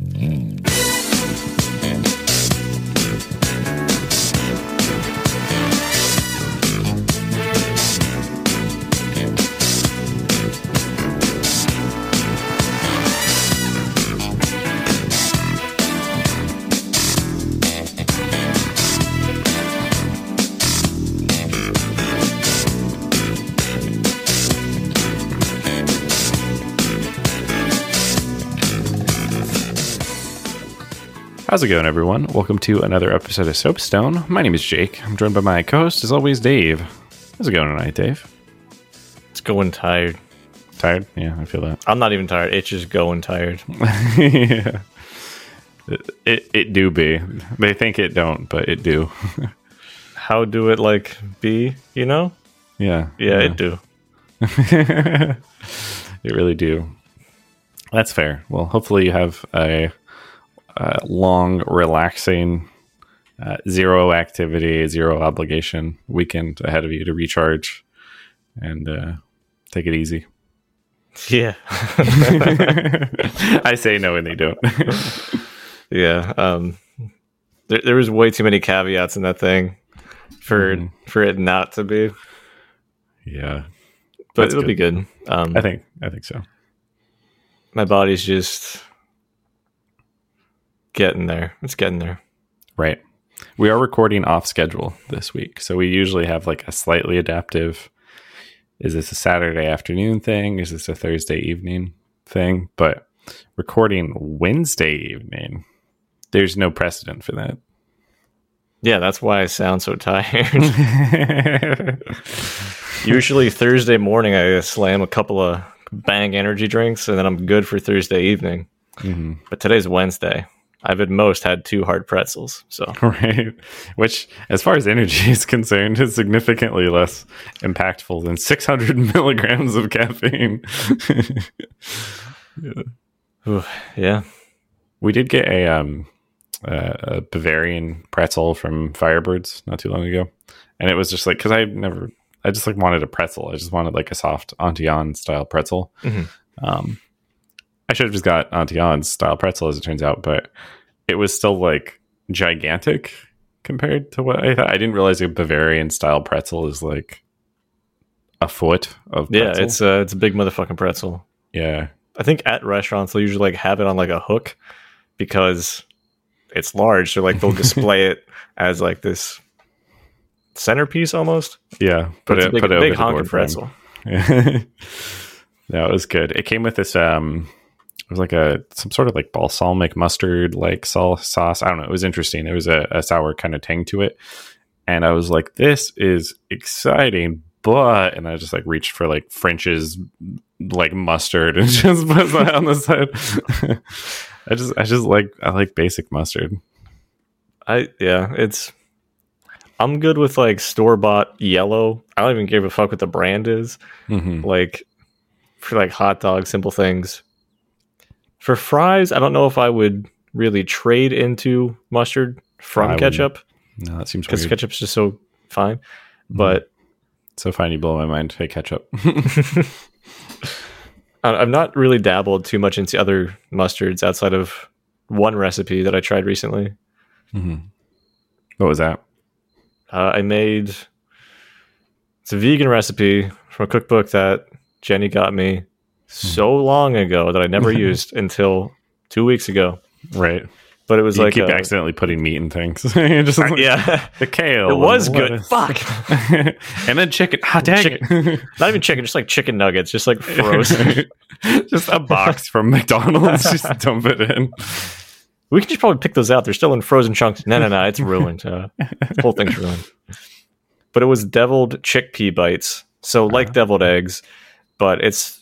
Mm-hmm. How's it going, everyone? Welcome to another episode of Soapstone. My name is Jake. I'm joined by my co-host, as always, Dave. How's it going tonight, Dave? It's going tired. Tired? Yeah, I feel that. I'm not even tired. It's just going tired. yeah. It, it it do be. They think it don't, but it do. How do it like be? You know? yeah. Yeah, it do. it really do. That's fair. Well, hopefully you have a, a long, relaxing, uh, zero activity, zero obligation weekend ahead of you to recharge and uh, take it easy. Yeah. I say no and they don't. yeah. Um there, there was way too many caveats in that thing for Mhm. for it not to be. yeah, But That's it'll be good. Um I think I think so. my body's just getting there. It's getting there. Right. We are recording off schedule this week. So we usually have like a slightly adaptive is this a Saturday afternoon thing? Is this a Thursday evening thing? But recording Wednesday evening, there's no precedent for that. Yeah, that's why I sound so tired. Usually Thursday morning I slam a couple of bang energy drinks and then I'm good for Thursday evening. Mhm. But today's Wednesday. I've at most had two hard pretzels. So Right. Which, as far as energy is concerned, is significantly less impactful than 600 milligrams of caffeine. Ooh, yeah. We did get a um uh, a Bavarian pretzel from Firebirds not too long ago, and it was just like because I never I just like wanted a pretzel. I just wanted like a soft Auntie Anne style pretzel. Mhm. Um, I should have just got Auntie Anne's style pretzel as it turns out, but it was still like gigantic compared to what I thought. I didn't realize a Bavarian style pretzel is like a foot of Yeah, it's a it's a big motherfucking pretzel. yeah I think at restaurants they'll usually like have it on like a hook because it's large. So like they'll display it as like this centerpiece almost. yeah. But Put it's it a big, put it big honking pretzel. no, it was good. It came with this um it was like a some sort of like balsamic mustard like sauce. I don't know. It was interesting. It was a, a sour kind of tang to it. And I was like, this is exciting, but and I just like reached for like French's like mustard and just put that on the side. I just I just like I like basic mustard. I yeah, it's I'm good with like store bought yellow. I don't even give a fuck what the brand is. Mm-hmm. Like for like hot dogs, simple things. For fries, I don't know if I would really trade into mustard from I wouldn't. ketchup No, that seems because ketchup's just so fine. But so fine, you blow my mind. Hey, ketchup. I've not really dabbled too much into other mustards outside of one recipe that I tried recently. mm-hmm. What was that? Uh, I made it's a vegan recipe from a cookbook that Jenny got me so long ago that I never used until two weeks ago. Right. But it was you like keep a- accidentally putting meat in things. Just like, yeah, the kale. it was good. Fuck, and then chicken. Ah, dang it. not even chicken, just like chicken nuggets, just like frozen. just a box from McDonald's. just dump it in. we can just probably pick those out. They're still in frozen chunks. No, no, no, it's ruined. Uh, the whole thing's ruined. But it was deviled chickpea bites, so like deviled eggs, but it's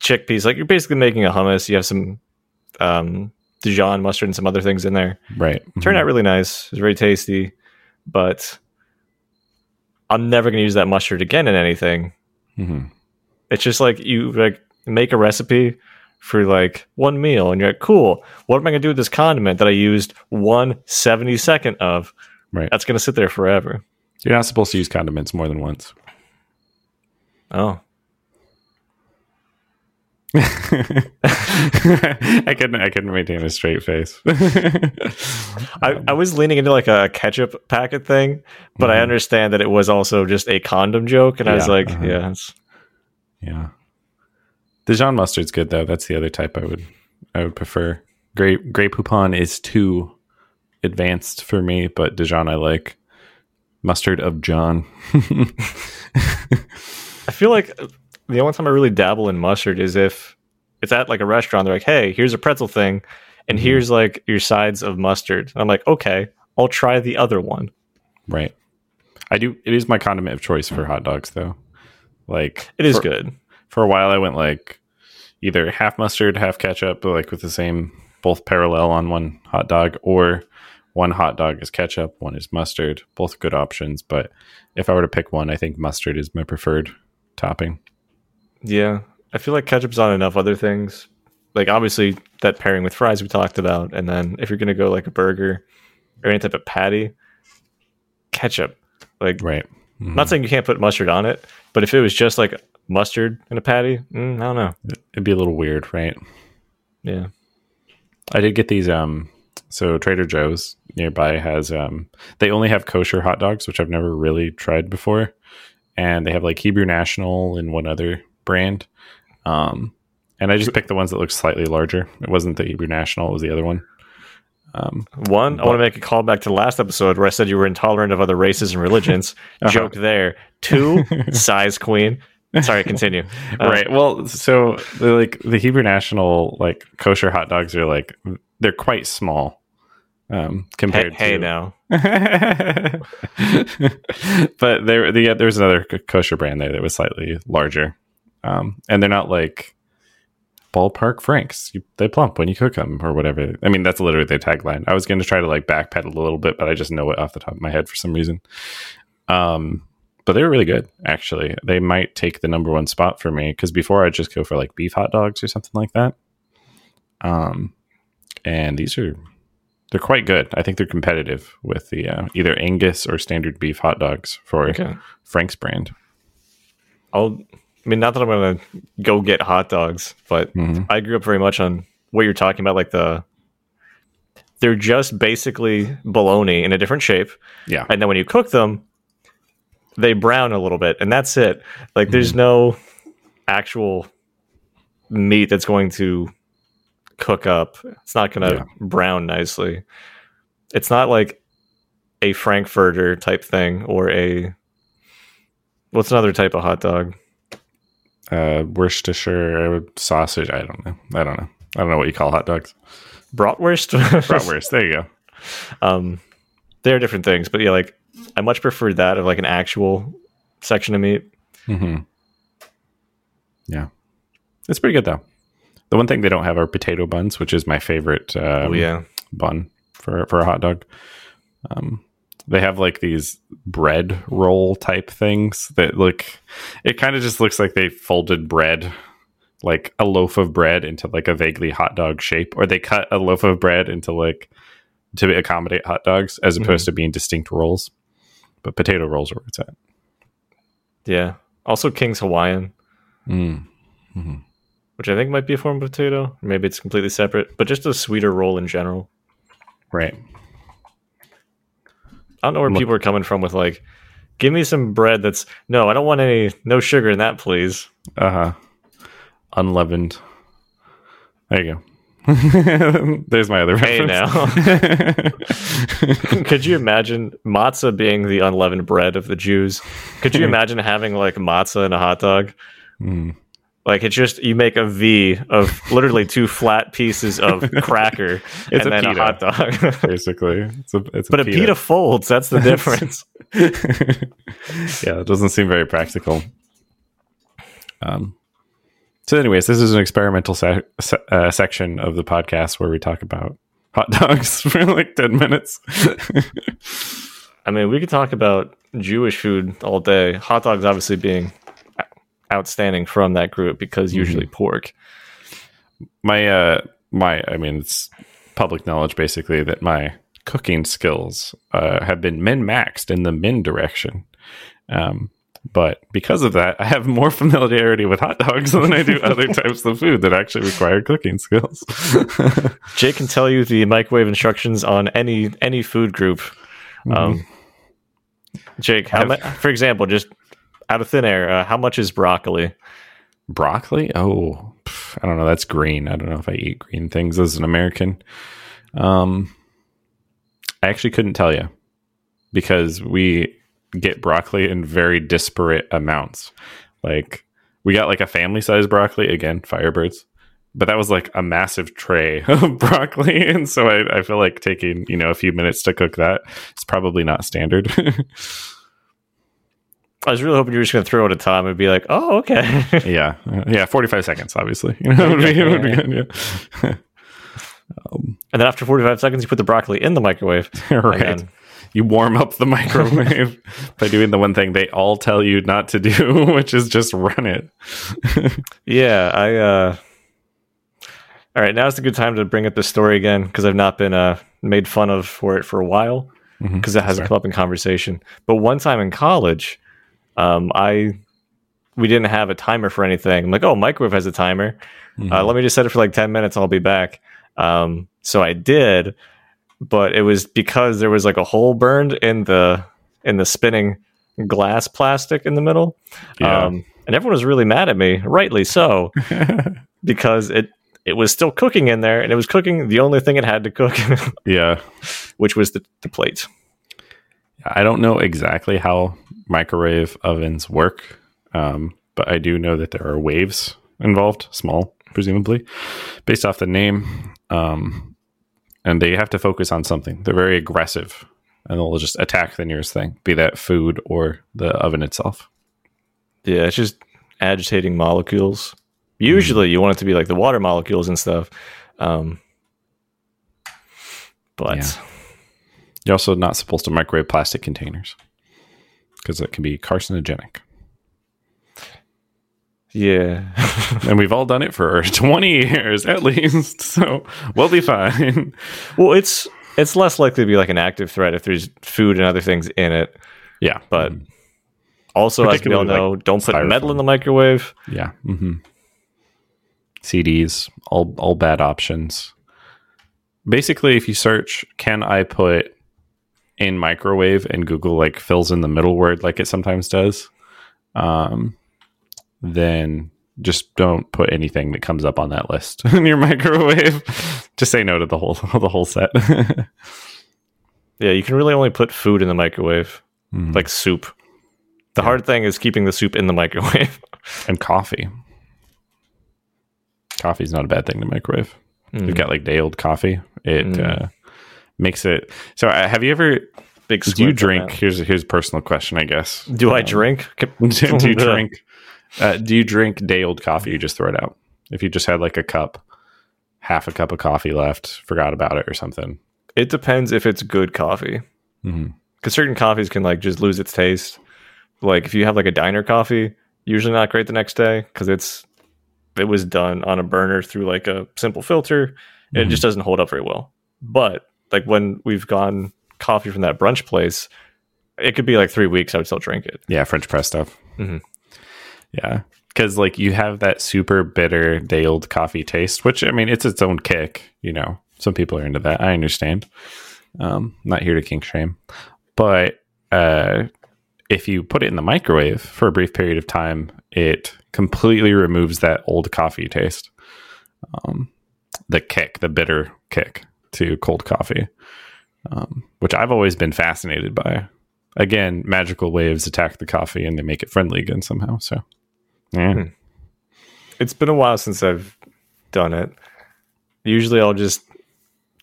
chickpeas. Like you're basically making a hummus. You have some um, Dijon mustard and some other things in there. Right. Turned out really nice. It was very tasty, but I'm never going to use that mustard again in anything. hmm It's just like you like make a recipe for like one meal, and you're like, cool. What am I going to do with this condiment that I used one seventy second of? Right. That's going to sit there forever. You're not supposed to use condiments more than once. Oh, I couldn't. I couldn't maintain a straight face. I, I was leaning into like a ketchup packet thing, but I Mhm. understand that it was also just a condom joke, and I was like, uh-huh. yeah, it's, Yeah. Dijon mustard's good though. That's the other type I would I would prefer. Grey Grey Poupon is too advanced for me, but Dijon I like. Mustard of John. I feel like the only time I really dabble in mustard is if it's at like a restaurant. They're like, "Hey, here's a pretzel thing, and Mhm. here's like your sides of mustard." And I'm like, "Okay, I'll try the other one." right. I do it is my condiment of choice for hot dogs though. Like It is for, good. For a while I went like either half mustard, half ketchup, but like with the same both parallel on one hot dog or one hot dog is ketchup, one is mustard. Both good options, but if I were to pick one, I think mustard is my preferred topping. Yeah, I feel like ketchup's on enough other things. Like obviously that pairing with fries we talked about, and then if you're gonna go like a burger or any type of patty, ketchup. Like, Right. Mhm. Not saying you can't put mustard on it, but if it was just like mustard in a patty, mm, I don't know. It'd be a little weird, right? Yeah, I did get these um so Trader Joe's nearby has um they only have kosher hot dogs, which I've never really tried before. And they have like Hebrew National and one other brand. Um and I just picked the ones that look slightly larger. It wasn't the Hebrew National, it was the other one. Um one. I want to make a call back to the last episode where I said you were intolerant of other races and religions. Uh-huh. Joke there. Two, size queen. Sorry, continue. Uh, right. Well, so the like the Hebrew National like kosher hot dogs are like they're quite small um compared hey to hey now. but there, the, there was another kosher brand there that was slightly larger, um, and they're not like ballpark franks. You, they plump when you cook them or whatever. I mean, that's literally their tagline. I was going to try to like backpedal a little bit, but I just know it off the top of my head for some reason. Um, but they were really good, actually. They might take the number one spot for me because before I'd just go for like beef hot dogs or something like that. Um, and these are they're quite good. I think they're competitive with the uh, either Angus or standard beef hot dogs for Okay. Frank's brand. I'll. I mean, not that I'm gonna go get hot dogs, but Mhm. I grew up very much on what you're talking about, like the. They're just basically bologna in a different shape, Yeah, and then when you cook them, they brown a little bit, and that's it. Like, there's no actual meat that's going to cook up. It's not going to Yeah. brown nicely. It's not like a frankfurter type thing or a what's another type of hot dog? Uh, Worcestershire sausage. I don't know. I don't know. I don't know what you call hot dogs. Bratwurst. Bratwurst. There you go. um, they're different things, but yeah, like I much prefer that of like an actual section of meat. hmm Yeah, it's pretty good though. The one thing they don't have are potato buns, which is my favorite. Um, oh yeah, bun for for a hot dog. Um, they have like these bread roll type things that look. It kind of just looks like they folded bread, like a loaf of bread, into like a vaguely hot dog shape, or they cut a loaf of bread into like to accommodate hot dogs, as opposed to being distinct rolls. But potato rolls are where it's at. yeah. Also, King's Hawaiian, Mm. which I think might be a form of potato. Maybe it's completely separate, but just a sweeter roll in general. Right. I don't know where people are coming from with like, give me some bread that's no, I don't want any no sugar in that, please. Uh huh. Unleavened. There you go. There's my other Hey, reference. Could you imagine matzah being the unleavened bread of the Jews? Could you imagine having like matzah in a hot dog? Mm. Like it's just you make a V of literally two flat pieces of cracker It's and a then a pita. hot dog. basically. It's a, it's but a pita folds. That's the difference. yeah, it doesn't seem very practical. Um. So, anyways, this is an experimental se- se- uh, section of the podcast where we talk about hot dogs for like ten minutes. I mean, we could talk about Jewish food all day. Hot dogs, obviously, being outstanding from that group because usually pork. my uh my i mean it's public knowledge basically that my cooking skills uh have been min maxed in the min direction um But because of that, I have more familiarity with hot dogs than I do other types of food that actually require cooking skills. Jake can tell you the microwave instructions on any any food group. Um, Jake, how I've- for example, just out of thin air, uh, how much is broccoli? Broccoli? Oh, I don't know. That's green. I don't know if I eat green things as an American. Um, I actually couldn't tell you because we get broccoli in very disparate amounts. Like we got like a family size broccoli again, Firebirds, but that was like a massive tray of broccoli, and so I, I feel like taking you know a few minutes to cook that is probably not standard. I was really hoping you were just going to throw it at a time and be like, "Oh, okay." yeah, yeah, forty five seconds, obviously. You know, would be, would be good. Yeah. and then after 45 seconds, you put the broccoli in the microwave. right. Then- you warm up the microwave by doing the one thing they all tell you not to do, which is just run it. Yeah, I. uh All right, now's a good time to bring up the story again because I've not been uh made fun of for it for a while because it hasn't Sorry. come up in conversation. But one time in college, um, I we didn't have a timer for anything. I'm like, oh, microwave has a timer. Mm-hmm. Uh, let me just set it for like 10 minutes I'll be back. Um, so I did, but it was because there was like a hole burned in the in the spinning glass plastic in the middle. Yeah. Um, and everyone was really mad at me, rightly so, because it it was still cooking in there and it was cooking the only thing it had to cook, yeah. which was the, the plate. I don't know exactly how microwave ovens work, um, but I do know that there are waves involved, small, presumably, based off the name. Um, and they have to focus on something. They're very aggressive and they'll just attack the nearest thing, be that food or the oven itself. Yeah, it's just agitating molecules. Usually, you want it to be like the water molecules and stuff. Um, but Yeah. You're also not supposed to microwave plastic containers because it can be carcinogenic. yeah, and we've all done it for 20 years at least. So we'll be fine. well, it's it's less likely to be like an active threat if there's food and other things in it. Yeah. But also, as we all know, don't put metal in the microwave. Yeah. Mm-hmm. CDs, all all bad options. Basically, if you search, can I put in microwave and Google like fills in the middle word like it sometimes does, um, then just don't put anything that comes up on that list in your microwave. just say no to the whole the whole set. Yeah, you can really only put food in the microwave, Mhm. like soup. The hard thing is keeping the soup in the microwave. and coffee. Coffee's not a bad thing to microwave. Mm. We've got like day old coffee. It Mm. uh, makes it. So, uh, have you ever? Big Do you drink? Here's here's a personal question, I guess. Do I Um, drink? do you drink? Uh, do you drink day old coffee? You just throw it out. If you just had like a cup, half a cup of coffee left, forgot about it or something. It depends if it's good coffee. because certain coffees can like just lose its taste. Like if you have like a diner coffee, usually not great the next day because it's it was done on a burner through like a simple filter. and It just doesn't hold up very well. But like when we've gone coffee from that brunch place, it could be like three weeks. I would still drink it. Yeah, French press stuff. Mhm. Yeah, because like you have that super bitter day old coffee taste, which I mean, it's its own kick. You know, some people are into that. I understand. Um, not here to kink shame, but uh, if you put it in the microwave for a brief period of time, it completely removes that old coffee taste. Um, the kick, the bitter kick to cold coffee, um, which I've always been fascinated by again, magical waves attack the coffee and they make it friendly again somehow. So, yeah. Hmm. It's been a while since I've done it. Usually I'll just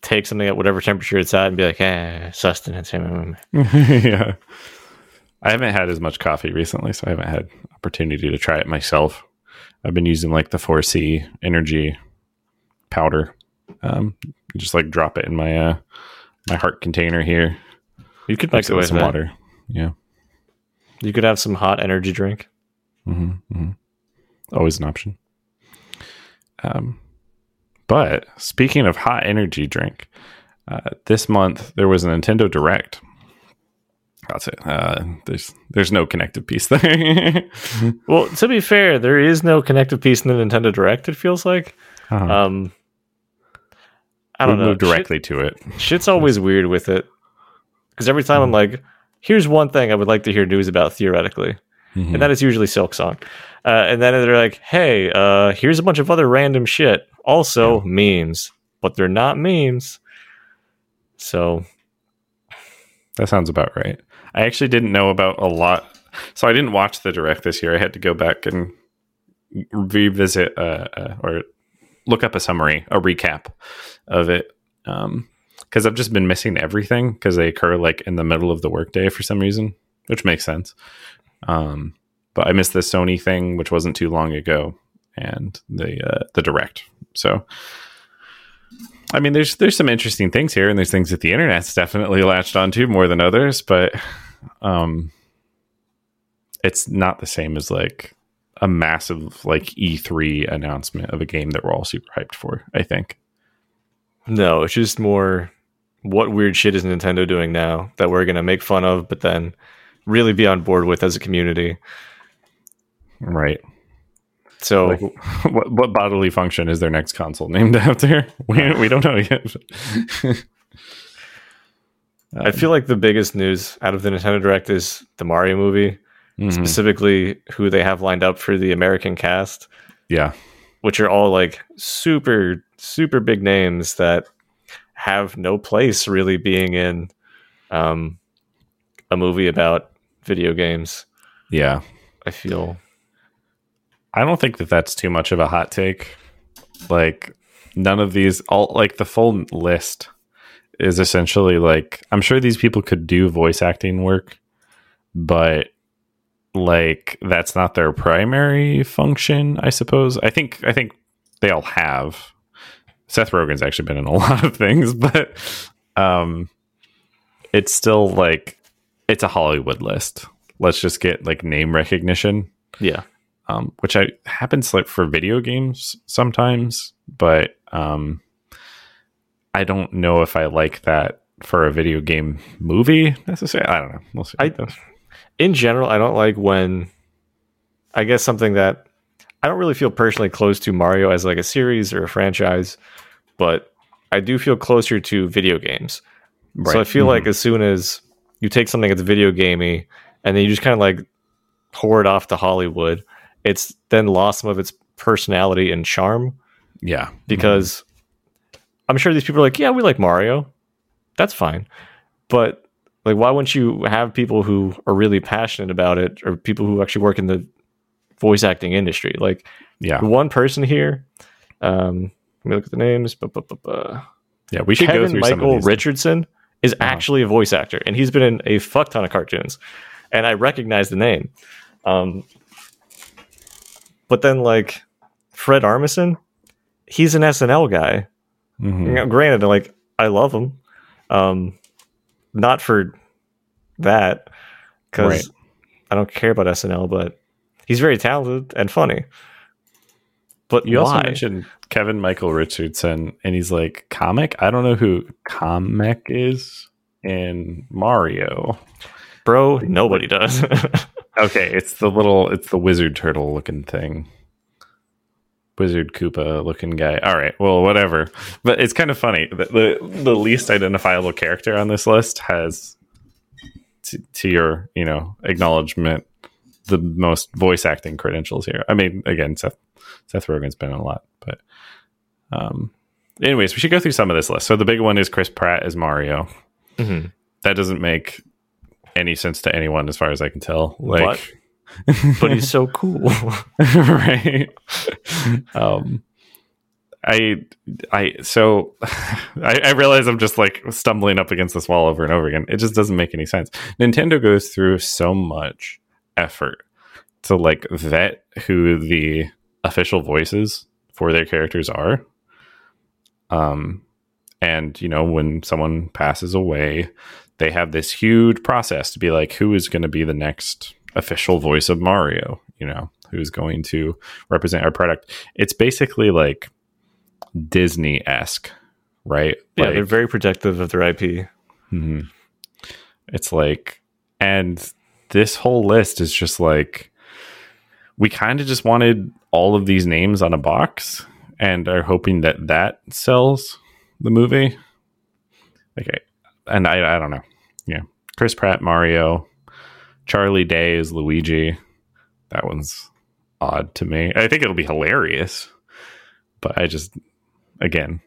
take something at whatever temperature it's at and be like, eh, sustenance. yeah. I haven't had as much coffee recently, so I haven't had opportunity to try it myself. I've been using like the 4C energy powder. Um, just like drop it in my uh my heart container here. You could Mix it with some that. water. Yeah. You could have some hot energy drink. hmm hmm Always an option. Um, but speaking of hot energy drink, uh, this month there was a Nintendo Direct, That's it. Uh, there's there's no connective piece there. Well, to be fair, there is no connective piece in the Nintendo Direct. It feels like. uh Um, I we don't know. move directly to it. Shit's always weird with it because every time I'm like, "Here's one thing I would like to hear news about theoretically," Mhm. and that is usually Silksong. Uh, and then they're like, "Hey, uh, here's a bunch of other random shit. Also memes, but they're not memes." So That sounds about right. I actually didn't know about a lot. So I didn't watch the direct this year. I had to go back and revisit uh, uh, or look up a summary, a recap of it. Because I've just been missing everything because they occur like in the middle of the workday for some reason, which makes sense. Um, but I missed the Sony thing, which wasn't too long ago, and the uh, the direct. So I mean, there's there's some interesting things here, and there's things that the internet's definitely latched onto more than others, but um, it's not the same as like a massive like E3 announcement of a game that we're all super hyped for. I think. no, it's just more what weird shit is Nintendo doing now that we're gonna make fun of, but then really be on board with as a community. Right. So Like, what, what bodily function is their next console named after? We, we don't know yet. I feel like the biggest news out of the Nintendo Direct is the Mario movie, Mhm. specifically who they have lined up for the American cast, Yeah. which are all like super, super big names that have no place really being in um, a movie about video games. Yeah. I feel I don't think that that's too much of a hot take. Like none of these all like the full list is essentially like I'm sure these people could do voice acting work, but like that's not their primary function, I suppose. I think I think they all have. Seth Rogen's actually been in a lot of things, but um it's still like it's a Hollywood list. Let's just get like name recognition yeah. um, which I happens like for video games sometimes, but um, I don't know if I like that for a video game movie necessarily. I don't know. We'll see. I- in general, I don't like when I guess something that I don't really feel personally close to Mario as like a series or a franchise, but I do feel closer to video games. So I feel Mhm. like as soon as you take something that's video gamey and then you just kind of like pour it off to Hollywood, it's then lost some of its personality and charm yeah, because I'm sure these people are like, yeah, we like Mario. That's fine. But like why wouldn't you have people who are really passionate about it or people who actually work in the voice acting industry? Like yeah, one person here, um, let me look at the names. Yeah. We should go Kevin through some Michael. Richardson is Uh-huh. actually a voice actor, and he's been in a fuck ton of cartoons, and I recognize the name. Um, but then like Fred Armisen, he's an SNL guy. Mhm. You know, granted, like I love him, um, not for that because Right. I don't care about SNL, but he's very talented and funny. But You also mentioned Kevin Michael Richardson, and he's like Kamek. I don't know who Kamek is in Mario. bro, nobody does. Okay, it's the little, it's the wizard turtle looking thing. Wizard Koopa looking guy. All right, well, whatever. But it's kind of funny. The the, the least identifiable character on this list has, to, to your you know acknowledgement, the most voice acting credentials here. I mean, again, Seth Seth Rogen's been in a lot, but um, anyways, we should go through some of this list. So the big one is Chris Pratt as Mario. Mhm. That doesn't make any sense to anyone, as far as I can tell. Like, but he's so cool. right. um, I, I, so I, I realize I'm just like stumbling up against this wall over and over again. It just doesn't make any sense. Nintendo goes through so much effort to like vet who the official voices for their characters are. Um, and you know, when someone passes away, they have this huge process to be like, who is going to be the next official voice of Mario? You know, who's going to represent our product? It's basically like Disney esque, right? yeah, Like- they're very protective of their IP. Mhm. It's like And this whole list is just like we kind of just wanted all of these names on a box and are hoping that that sells the movie. Okay. And I, I don't know. Yeah. Chris Pratt, Mario, Charlie Day is Luigi. That one's odd to me. I think it'll be hilarious, but I just, again,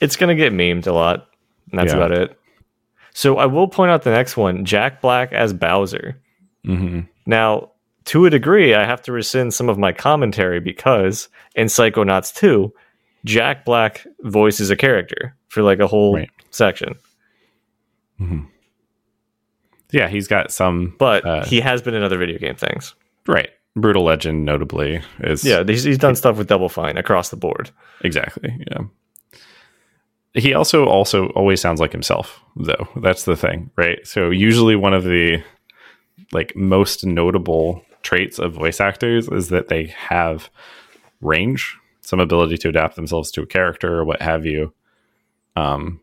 It's going to get memed a lot. And that's Yeah. about it. So I will point out the next one Jack Black as Bowser. hmm Now, to a degree, I have to rescind some of my commentary because in Psychonauts 2, Jack Black voices a character for like a whole Right. section. yeah, he's got some, But Uh, he has been in other video game things. right. Brutal Legend, notably, is Yeah, he's, he's done stuff with Double Fine across the board. Exactly. Yeah. He also also always sounds like himself, though. That's the thing, right? So usually one of the like most notable traits of voice actors is that they have range, some ability to adapt themselves to a character or what have you. Um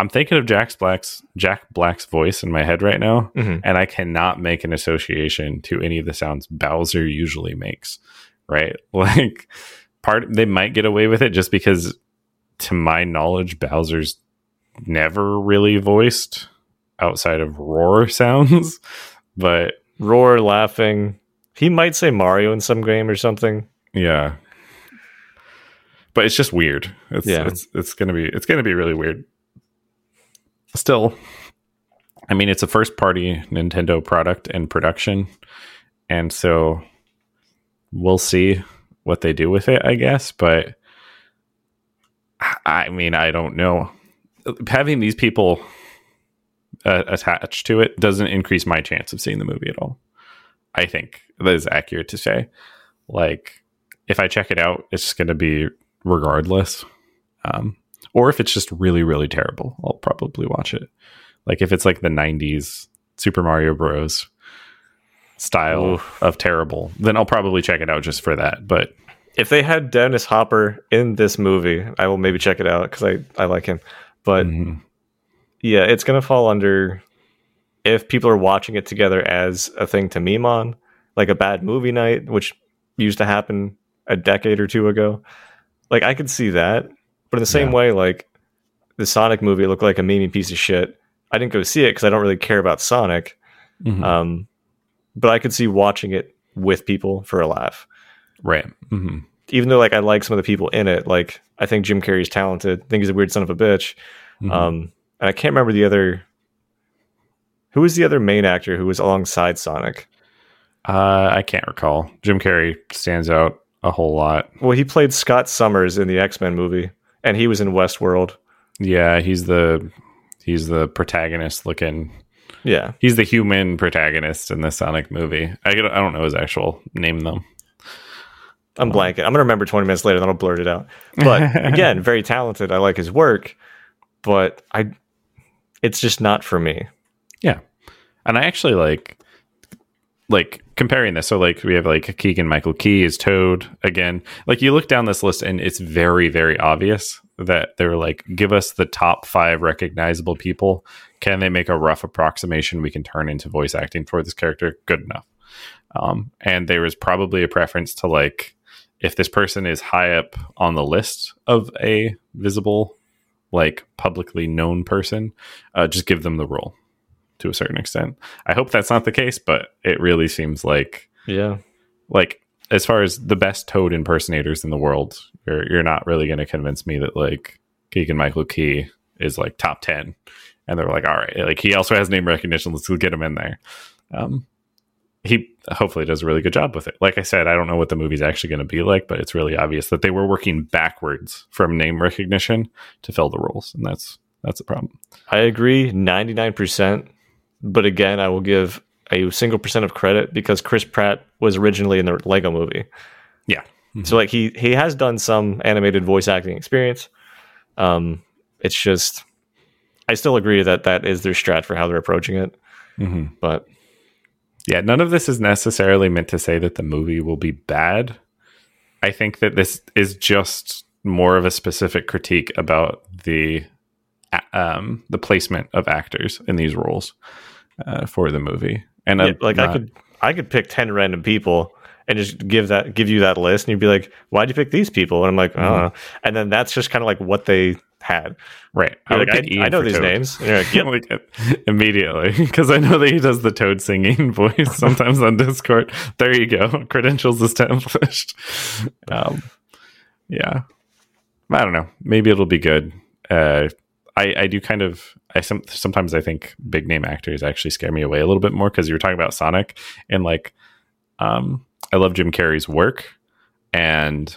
I'm thinking of Jack Black's Jack Black's voice in my head right now, Mhm. and I cannot make an association to any of the sounds Bowser usually makes. Right? Like part they might get away with it just because to my knowledge Bowser's never really voiced outside of roar sounds. But Roar laughing. He might say Mario in some game or something. yeah. But it's just weird. It's Yeah. it's it's gonna be it's gonna be really weird. Still, I mean it's a first party Nintendo product and production. And so we'll see what they do with it, I guess. But I mean, I don't know. Having these people uh, attached to it doesn't increase my chance of seeing the movie at all. I think that is accurate to say. Like, if I check it out, it's going to be regardless. Um, or if it's just really, really terrible, I'll probably watch it. Like, if it's like the 90s Super Mario Bros. style Oof. of terrible, then I'll probably check it out just for that. But If they had Dennis Hopper in this movie, I will maybe check it out because I, I like him. But mhm, yeah, it's going to fall under if people are watching it together as a thing to meme on, like a bad movie night, which used to happen a decade or two ago. Like I could see that, but in the same Yeah. way, like the Sonic movie looked like a memey piece of shit. I didn't go see it because I don't really care about Sonic. mhm, Um, but I could see watching it with people for a laugh. right. hmm Even though like I like some of the people in it, like I think Jim Carrey's talented. I think he's a weird son of a bitch. Mhm. Um, and I can't remember the other. Who was the other main actor who was alongside Sonic? Uh, I can't recall. Jim Carrey stands out a whole lot. Well, he played Scott Summers in the X Men movie, and he was in Westworld. Yeah, he's the he's the protagonist looking. Yeah, He's the human protagonist in the Sonic movie. I don't, I don't know his actual name though. I'm um, blanking. I'm gonna remember 20 minutes later, then I'll blurt it out. But again, very talented. I like his work, but I, it's just not for me. Yeah, and I actually like like comparing this. So like we have like Keegan Michael Key is Toad again. Like you look down this list and it's very very obvious that they're like give us the top five recognizable people. Can they make a rough approximation we can turn into voice acting for this character? Good enough. Um, and there was probably a preference to like if this person is high up on the list of a visible like publicly known person, uh, just give them the role to a certain extent. I hope that's not the case, but it really seems like Yeah, like as far as the best Toad impersonators in the world, you're you're not really going to convince me that like Keegan Michael Key is like top ten, and they're like, all right, like he also has name recognition. Let's go get him in there. Um, he hopefully does a really good job with it. Like I said, I don't know what the movie's actually going to be like, but it's really obvious that they were working backwards from name recognition to fill the roles, and that's that's a problem. I agree 99%. But again, I will give a single percent of credit because Chris Pratt was originally in the Lego movie. Yeah. So like he he has done some animated voice acting experience. Um, it's just I still agree that that is their strat for how they're approaching it. hmm But Yeah, none of this is necessarily meant to say that the movie will be bad. I think that this is just more of a specific critique about the um, the placement of actors in these roles. Uh, for the movie. And Yeah, like I could I could pick ten random people and just give that give you that list, and you'd be like, "Why'd you pick these people?" And I'm like, "I don't Mhm. And then that's just kind of like what they had. right. You're like, I, I know these Toad. names. Like, yep. like uh, immediately because I know that he does the Toad singing voice sometimes on Discord. There you go, credentials established. Um, yeah, I don't know. Maybe it'll be good. Uh, I I do kind of. I some, sometimes I think big name actors actually scare me away a little bit more because you were talking about Sonic and like, um, I love Jim Carrey's work, and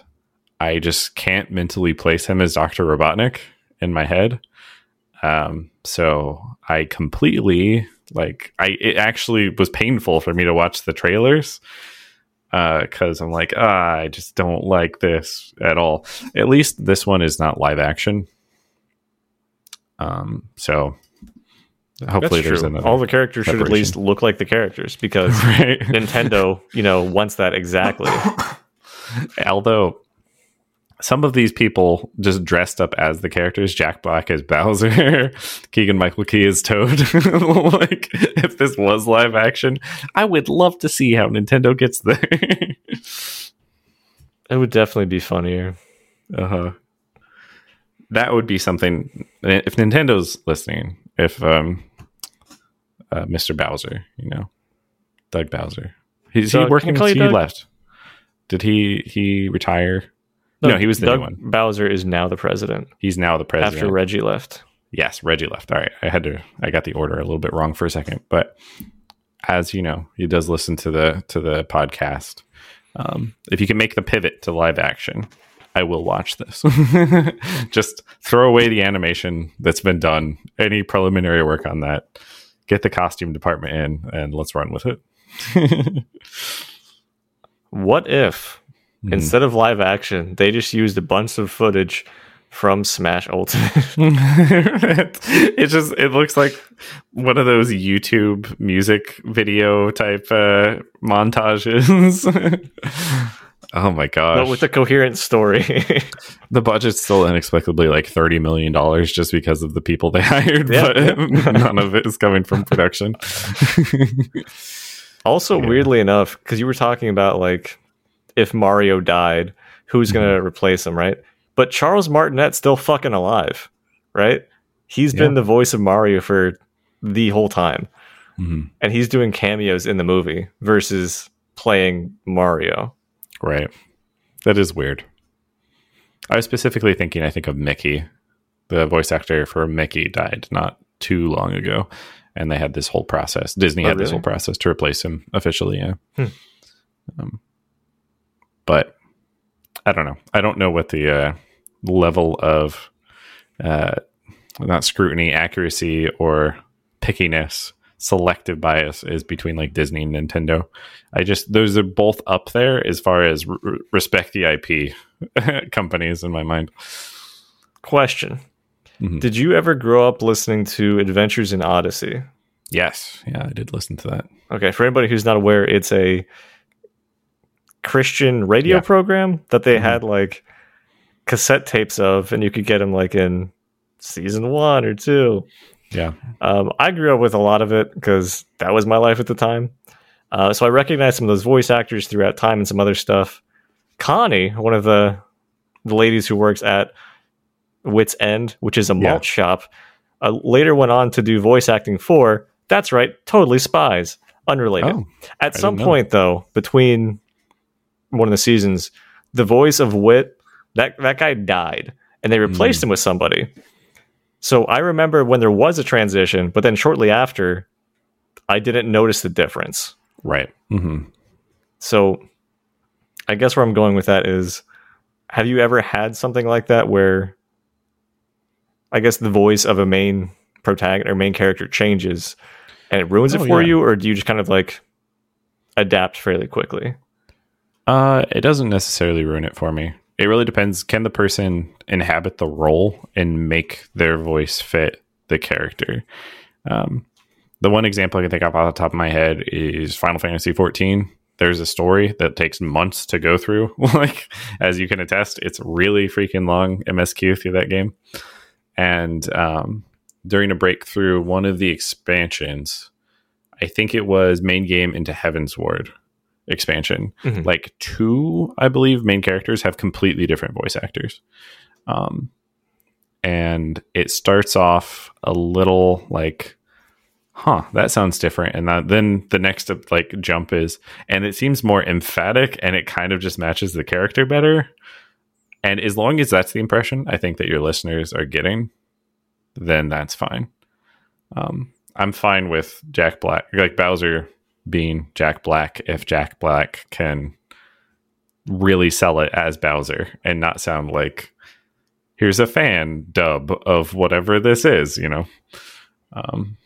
I just can't mentally place him as Doctor Robotnik in my head. Um, so I completely like I it actually was painful for me to watch the trailers because I'm like, ah, I just don't like this at all. At least this one is not live action. Um, so hopefully That's there's true. another All the characters should at least look like the characters because right. Nintendo, you know, wants that exactly. Although some of these people just dressed up as the characters, Jack Black as Bowser, Keegan Michael Key as Toad. like if this was live action, I would love to see how Nintendo gets there. It would definitely be funnier. uh-huh. That would be something if Nintendo's listening, if um uh, Mr. Bowser, you know, Doug Bowser. Is Doug, he working? I call you He Doug? left. Did he he retire? No, he was the Doug new one. Bowser is now the president He's now the president. after Reggie left. Yes, Reggie left. All right. I had to I got the order a little bit wrong for a second, but as you know, he does listen to the to the podcast. Um, if you can make the pivot to live action, I will watch this. Just throw away the animation that's been done, any preliminary work on that. Get the costume department in and let's run with it. What if Mhm. instead of live action, they just used a bunch of footage from Smash Ultimate? it just it looks like one of those YouTube music video type uh, montages. Oh my gosh! but with a coherent story. the budget's still inexplicably like thirty million dollars just because of the people they hired, Yeah, but none of it is coming from production. also, Yeah. weirdly enough, because you were talking about like if Mario died, who's Mm-hmm. gonna replace him, right? But Charles Martinet's still fucking alive, right? He's been the voice of Mario for the whole time. Mhm. And he's doing cameos in the movie versus playing Mario. Right, that is weird. I was specifically thinking, I think of Mickey, the voice actor for Mickey died not too long ago, and they had this whole process. Disney Oh, had this whole process to replace him officially. Yeah, Hmm. um, but I don't know. I don't know what the uh, level of uh, not scrutiny, accuracy, or pickiness, selective bias is between like Disney and Nintendo. I just those are both up there as far as r- respect the IP companies in my mind. Question Mhm. Did you ever grow up listening to Adventures in Odyssey? Yes, yeah, I did listen to that. Okay, for anybody who's not aware, it's a Christian radio Yeah. program that they Mhm. had like cassette tapes of, and you could get them like in season one or two. Yeah, Um, I grew up with a lot of it because that was my life at the time. Uh, so I recognized some of those voice actors throughout time and some other stuff. Connie, one of the the ladies who works at Whit's End, which is a Yeah. malt shop, uh, later went on to do voice acting for. That's right, totally spies, unrelated. Oh, At I some point, though, between one of the seasons, the voice of Whit that that guy died, and they replaced Hmm. him with somebody. So I remember when there was a transition, but then shortly after, I didn't notice the difference. right. hmm So I guess where I'm going with that is, have you ever had something like that where, I guess the voice of a main protagonist or main character changes, and it ruins Oh, it for yeah. you, or do you just kind of like adapt fairly quickly? Uh, it doesn't necessarily ruin it for me. It really depends. Can the person inhabit the role and make their voice fit the character? Um, the one example I can think of off the top of my head is Final Fantasy XIV. There's a story that takes months to go through. like, as you can attest, it's really freaking long MSQ through that game. And um, during a breakthrough, one of the expansions, I think it was main game into Heavensward expansion. Mhm. Like two, I believe, main characters have completely different voice actors. Um, and it starts off a little like, huh, that sounds different. And that, then the next like jump is, and it seems more emphatic, and it kind of just matches the character better. And as long as that's the impression, I think that your listeners are getting, then that's fine. Um, I'm fine with Jack Black, like Bowser being Jack Black, if Jack Black can really sell it as Bowser and not sound like here's a fan dub of whatever this is, you know. Um,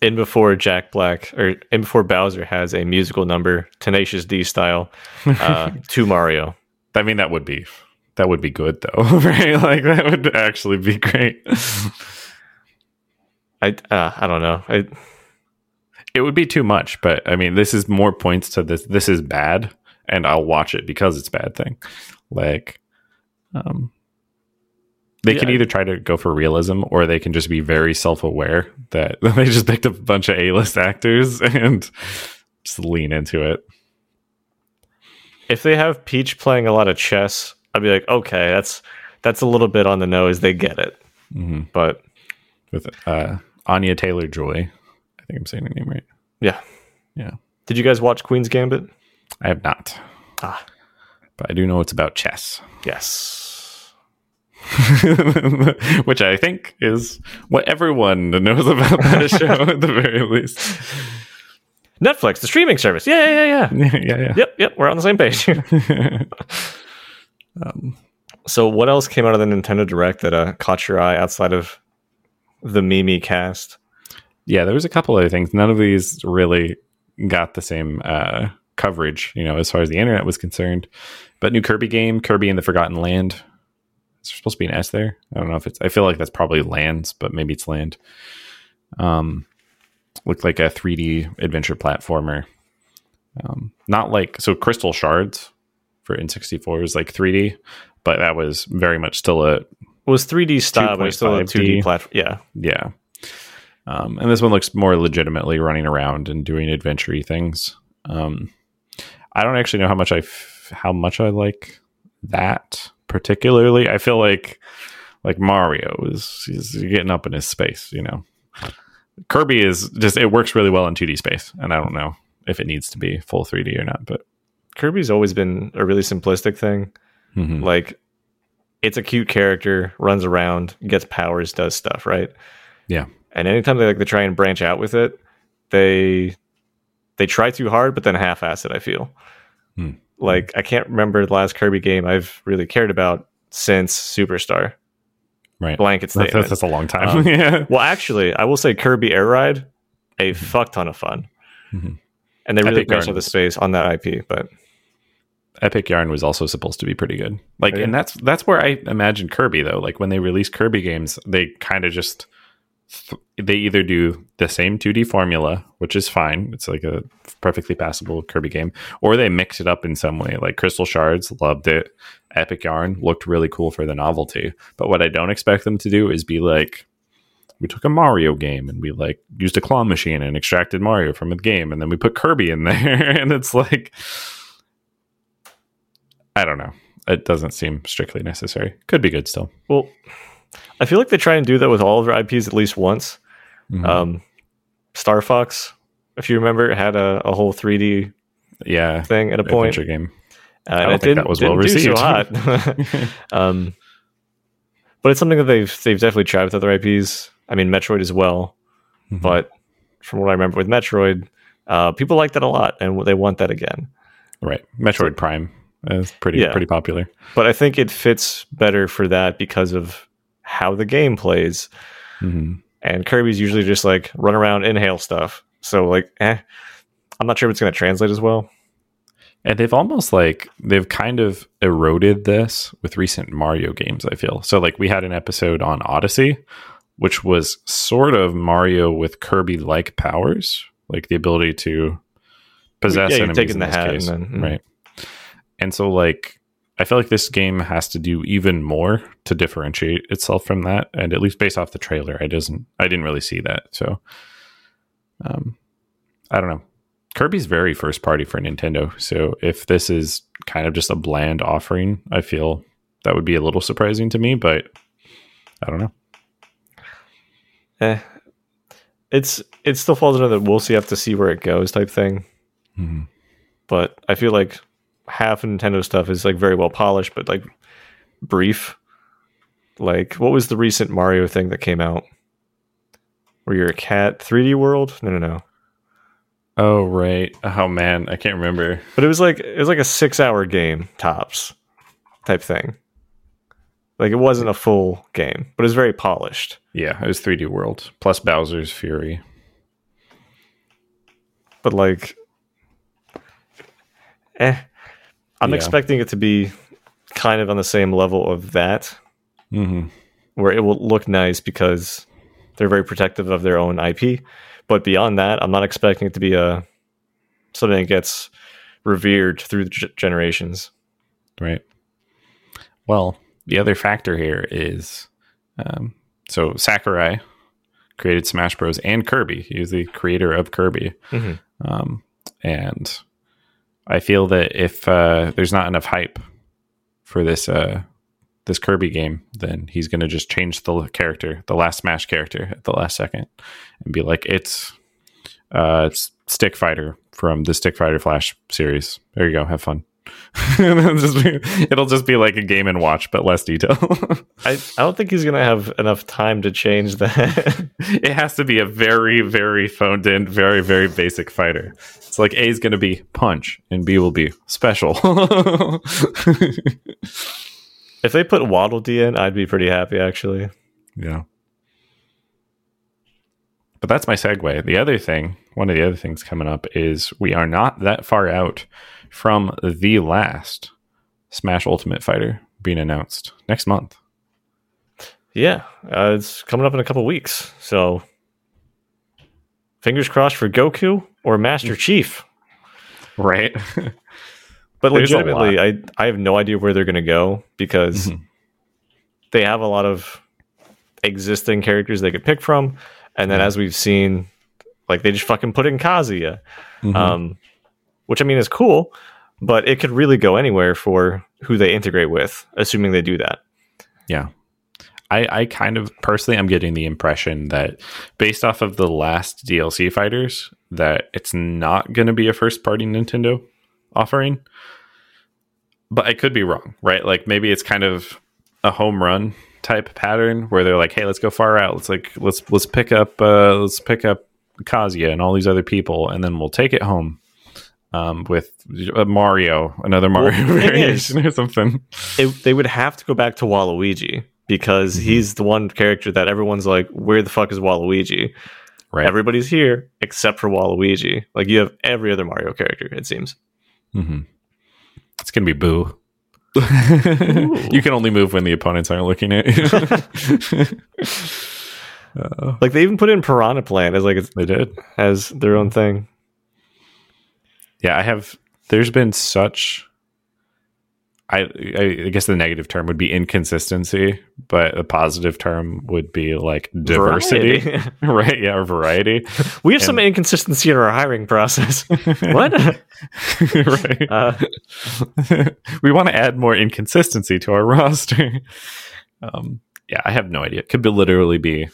in before Jack Black or in before Bowser has a musical number, Tenacious D style, uh, to Mario. I mean, that would be that would be good though, right? Like that would actually be great. I uh, I don't know. I it would be too much, but I mean, this is more points to this. This is bad, and I'll watch it because it's a bad thing. Like, um, they can either try to go for realism, or they can just be very self-aware that they just picked up a bunch of A-list actors and just lean into it. if they have Peach playing a lot of chess, I'd be like, okay, that's that's a little bit on the nose. They get it, hmm but With uh, Anya Taylor Joy, think I'm saying her name right. yeah, Yeah. Did you guys watch Queen's Gambit? I have not, Ah, but I do know it's about chess. yes. which I think is what everyone knows about that show at the very least. Netflix, the streaming service. Yeah, yeah, yeah, yeah. yeah, yeah, Yep, yep. We're on the same page. um, so, what else came out of the Nintendo Direct that uh, caught your eye outside of the Mimi cast? Yeah, there was a couple other things. None of these really got the same uh, coverage, you know, as far as the internet was concerned. But new Kirby game, Kirby and the Forgotten Land. Is there supposed to be an S there? I don't know if it's. I feel like that's probably lands, but maybe it's land. Um, looked like a 3D adventure platformer. Um, not like so Crystal Shards for N64 is like 3D, but that was very much still a was 3D style, but still a 2D 2.5D. platform. Yeah. yeah. Um, and this one looks more legitimately running around and doing adventure things. Um, I don't actually know how much I f- how much I like that particularly. I feel like like Mario is is getting up in his space, you know. Kirby is just it works really well in 2D space, and I don't know if it needs to be full 3D or not, but Kirby's always been a really simplistic thing. mhm. Like, it's a cute character, runs around, gets powers, does stuff, right? Yeah. And anytime they like to try and branch out with it, they they try too hard, but then half-ass it. I feel Hmm. like I can't remember the last Kirby game I've really cared about since Superstar. right. Blanket That's, statement. that's, that's a long time. Um, yeah. Well, actually, I will say Kirby Air Ride, a fuck ton of fun. Mhm. And they really branched out the space on that IP, but Epic Yarn was also supposed to be pretty good. Like, Yeah. and that's that's where I imagine Kirby though. Like when they release Kirby games, they kind of just th- they either do the same 2D formula, which is fine. It's like a perfectly passable Kirby game, or they mix it up in some way. Like Crystal Shards, loved it. Epic Yarn looked really cool for the novelty. But what I don't expect them to do is be like, we took a Mario game and we like used a claw machine and extracted Mario from the game, and then we put Kirby in there, and it's like, I don't know. It doesn't seem strictly necessary. Could be good still. well, I feel like they try and do that with all of their IPs at least once. Mhm. Um, Star Fox, if you remember, it had a, a whole 3D yeah, thing at a point, adventure game. uh, and don't think didn't, that was well do so received. hot. um, but it's something that they've they've definitely tried with other IPs. I mean, Metroid as well. Mhm. But from what I remember with Metroid, uh, people like that a lot, and they want that again. right, Metroid Prime is pretty Yeah. pretty popular. but I think it fits better for that because of how the game plays. hmm And Kirby's usually just like run around, inhale stuff. So like, eh, I'm not sure if it's going to translate as well. And they've almost like they've kind of eroded this with recent Mario games. I feel so. Like we had an episode on Odyssey, which was sort of Mario with Kirby-like powers, like the ability to possess Yeah, enemies taking in the hat and then- mm. right? And so, like, I feel like this game has to do even more to differentiate itself from that. And at least based off the trailer, I doesn't, I didn't really see that. So, um, I don't know. Kirby's very first party for Nintendo. So if this is kind of just a bland offering, I feel that would be a little surprising to me, but I don't know. Eh, it's it still falls under the we'll see have to see where it goes type thing. Mhm. But I feel like half of Nintendo stuff is like very well polished, but like brief. Like what was the recent Mario thing that came out? Where you're a cat, 3D World? No, no, no. Oh right. Oh man, I can't remember. But it was like it was like a six hour game tops type thing. Like it wasn't a full game, but it was very polished. Yeah, it was 3D World plus Bowser's Fury. But like eh. I'm Yeah. expecting it to be kind of on the same level of that, hmm where it will look nice because they're very protective of their own IP. But beyond that, I'm not expecting it to be a something that gets revered through the g- generations. Right. Well, the other factor here is um, so Sakurai created Smash Bros. and Kirby. He was the creator of Kirby. Mhm. Um, and I feel that if uh, there's not enough hype for this uh, this Kirby game, then he's going to just change the character, the last Smash character, at the last second, and be like, "It's uh, it's Stick Fighter from the Stick Fighter Flash series. There you go, have fun." It'll, just be, it'll just be like a game and watch, but less detail. I, I don't think he's gonna have enough time to change that. it has to be a very, very phoned in, very, very basic fighter. It's like A is going to be punch and B will be special. if they put Waddle Dee in, I'd be pretty happy actually. yeah. But that's my segue. The other thing, one of the other things coming up is we are not that far out from the last Smash Ultimate Fighter being announced next month. Yeah, uh, it's coming up in a couple weeks, so fingers crossed for Goku or Master Chief. Right? But There's legitimately, I I have no idea where they're going to go because Mhm. they have a lot of existing characters they could pick from, and then Yeah. as we've seen, like they just fucking put in Kazuya, Mhm. um, which I mean is cool, but it could really go anywhere for who they integrate with, assuming they do that. Yeah. I, I kind of personally I'm getting the impression that based off of the last DLC fighters that it's not going to be a first party Nintendo offering. But I could be wrong, right? Like maybe it's kind of a home run type pattern where they're like, "Hey, let's go far out. Let's like let's let's pick up uh let's pick up Kazuya and all these other people and then we'll take it home." Um, with uh, Mario, another Mario is- variation or something. it, they would have to go back to Waluigi because Mm-hmm. he's the one character that everyone's like, where the fuck is Waluigi? Right. Everybody's here except for Waluigi. Like you have every other Mario character, it seems. hmm It's gonna be Boo. you can only move when the opponents aren't looking at you. Uh, Like they even put in Piranha Plant as like it's, they did. as their own thing. Yeah, I have. There's been such. I, I guess the negative term would be inconsistency, but the positive term would be like diversity, right? Yeah, or variety. we have some inconsistency in our hiring process. what? right. Uh, we want to add more inconsistency to our roster. Um, yeah, I have no idea. It could be literally be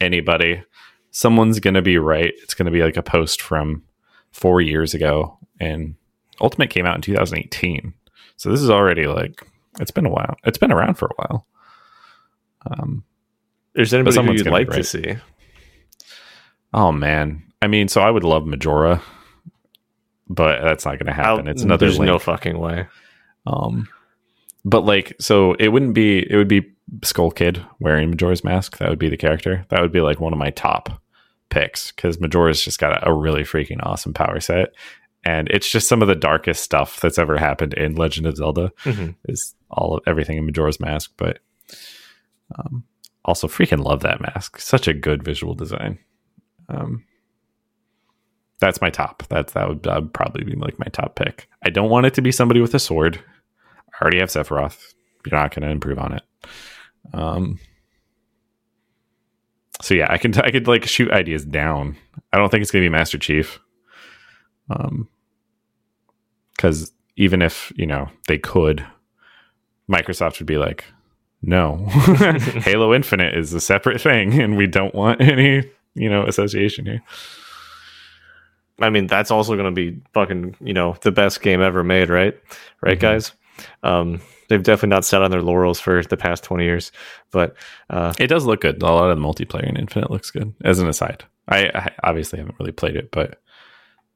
anybody. Someone's going to be right. It's going to be like a post from four years ago, and Ultimate came out in 2018. So this is already like it's been a while. It's been around for a while. Um, there's anybody who you'd like to see. oh man, I mean, so I would love Majora, but that's not going to happen. I'll- it's another There's link. no fucking way. Um, but like, so it wouldn't be. It would be Skull Kid wearing Majora's mask. That would be the character. That would be like one of my top picks because Majora's just got a, a really freaking awesome power set, and it's just some of the darkest stuff that's ever happened in Legend of Zelda. Mhm. Is all of everything in Majora's mask, but um, also freaking love that mask. Such a good visual design. Um, that's my top. That's that would, that would probably be like my top pick. I don't want it to be somebody with a sword. I already have Sephiroth. You're not going to improve on it. Um. So yeah, I can I could like shoot ideas down. I don't think it's going to be Master Chief. Um, because even if you know they could, Microsoft would be like, "No, Halo Infinite is a separate thing, and we don't want any you know association here." I mean, that's also going to be fucking, you know, the best game ever made, right? Right, Mhm. guys? Um, they've definitely not sat on their laurels for the past 20 years. But uh, It does look good. A lot of the multiplayer in Infinite looks good. As an aside, I, I obviously haven't really played it, but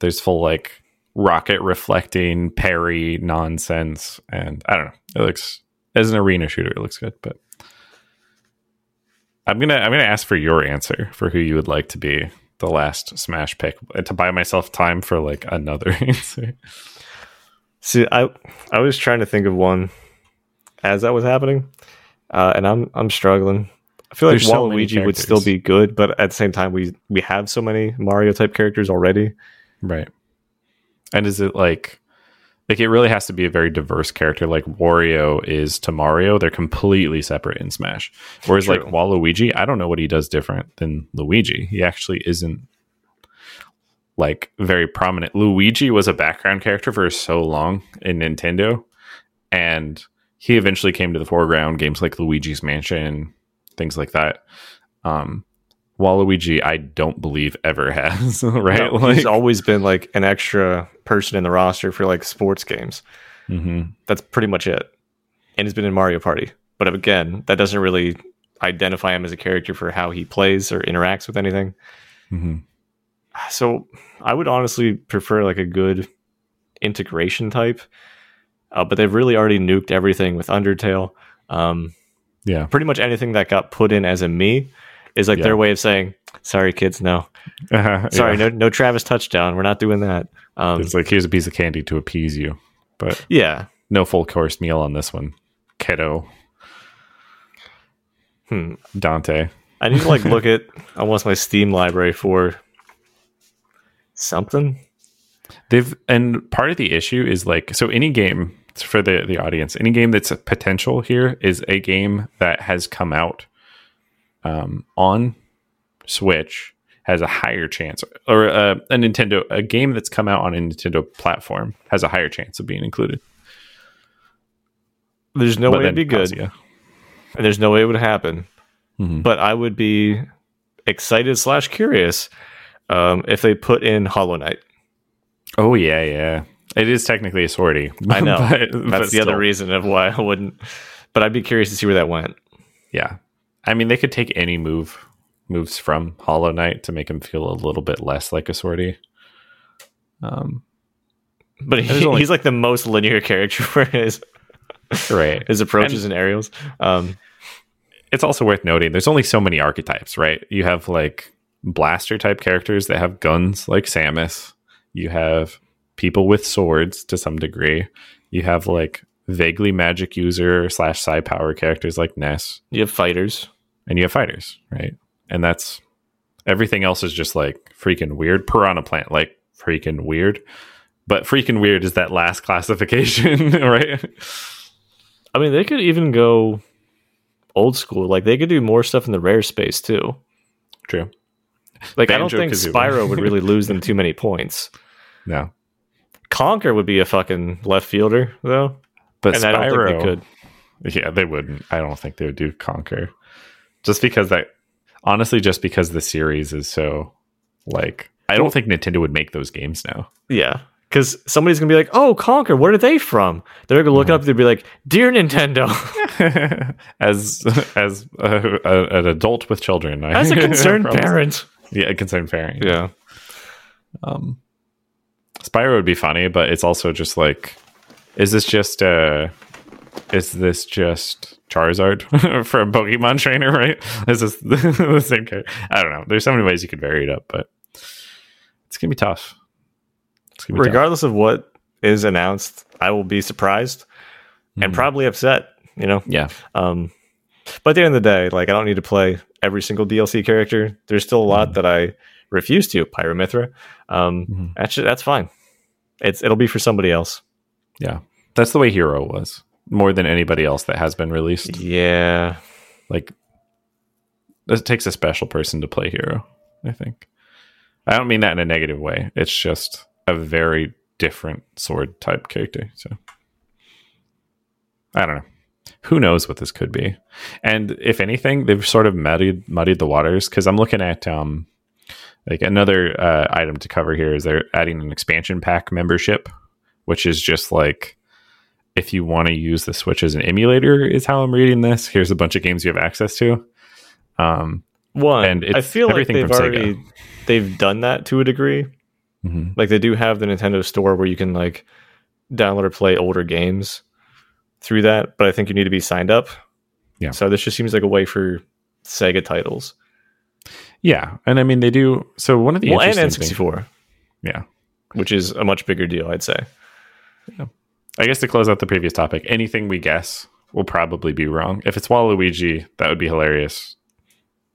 there's full like rocket reflecting parry nonsense, and I don't know. It looks as an arena shooter, it looks good. But I'm gonna I'm gonna ask for your answer for who you would like to be the last Smash pick uh, to buy myself time for like another answer. see, I I was trying to think of one as that was happening, uh, and I'm I'm struggling. I feel like There's so Waluigi would still be good, but at the same time, we we have so many Mario type characters already. Right. And is it like like it really has to be a very diverse character like Wario is to Mario. They're completely separate in Smash. Whereas like Waluigi, I don't know what he does different than Luigi. He actually isn't like very prominent. Luigi was a background character for so long in Nintendo and he eventually came to the foreground games like Luigi's Mansion, things like that. Um Waluigi, I don't believe ever has, right? No, he's always been like an extra person in the roster for like sports games. Mhm. That's pretty much it. And he's been in Mario Party. But again, that doesn't really identify him as a character for how he plays or interacts with anything. Mhm. So I would honestly prefer like a good integration type. Uh, but they've really already nuked everything with Undertale. Um, Yeah. pretty much anything that got put in as a Mii is like Yeah. their way of saying, "Sorry, kids, no, Uh, sorry, yeah. no, no Travis Touchdown. We're not doing that." Um, It's like here's a piece of candy to appease you, but yeah, no full course meal on this one. Kiddo, hmm. Dante. I need to like look at almost my Steam library for something. They've and part of the issue is like so any game for the the audience, any game that's a potential here is a game that has come out um, on Switch has a higher chance, or uh, a Nintendo a game that's come out on a Nintendo platform has a higher chance of being included. There's no But way it'd be good, Kazuya- and there's no way it would happen. Mhm. But I would be excited slash curious um, if they put in Hollow Knight. Oh yeah, yeah. It is technically a swordie. I know. but- That's but the other reason of why I wouldn't. But I'd be curious to see where that went. Yeah. I mean, they could take any move moves from Hollow Knight to make him feel a little bit less like a swordie. Um, But he, only- he's like the most linear character for his right. his approaches and, aerials. Um, It's also worth noting there's only so many archetypes, right? You have like blaster type characters that have guns like Samus. You have people with swords to some degree. You have like vaguely magic user slash psi power characters like Ness. you have fighters. And you have fighters, right? And that's everything else is just like freaking weird. Piranha plant, like freaking weird. But freaking weird is that last classification, right? I mean, they could even go old school. Like they could do more stuff in the rare space too. True. Like I don't think. Spyro would really lose them too many points. No. Conker would be a fucking left fielder though, But and I don't Spyro, think they could. yeah, they wouldn't. I don't think they would do Conker. Just because that, honestly, just because the series is so, like, I don't think Nintendo would make those games now. Yeah, because somebody's gonna be like, "Oh, Conker, where are they from?" They're gonna look Mhm. up. They'd be like, "Dear Nintendo, as as a, a, an adult with children, as a concerned parent." yeah, a concerned parent. Yeah, Um, Spyro would be funny, but it's also just like, is this just uh, is this just Charizard for a Pokemon trainer? Right? Is this the same character? I don't know. There's so many ways you could vary it up, but it's gonna be tough. Gonna be tough. regardless of what is announced, I will be surprised and Mhm. probably upset. You know, yeah, Um, but at the end of the day, like I don't need to play every single DLC character. There's still a lot Mhm. that I refuse to. Pyra/Mythra. Um, Mhm. actually, that's fine. It's it'll be for somebody else. yeah. That's the way Hero was more than anybody else that has been released. Yeah, Like, it takes a special person to play Hero. I think. I don't mean that in a negative way. It's just a very different sword type character. So I don't know. Who knows what this could be? And if anything, they've sort of muddied muddied the waters because I'm looking at um like another uh, item to cover here is they're adding an expansion pack membership, which is just like if you want to use the Switch as an emulator, is how I'm reading this. Here's a bunch of games you have access to. Um, One, And I feel like everything they've from Sega. they've done that to a degree. mhm. Like they do have the Nintendo store where you can like download or play older games through that, but I think you need to be signed up. Yeah. So this just seems like a way for Sega titles. Yeah, and I mean they do. So one of the well, and interesting N64, yeah, which is a much bigger deal, I'd say. I guess to close out the previous topic, anything we guess will probably be wrong. If it's Waluigi, that would be hilarious.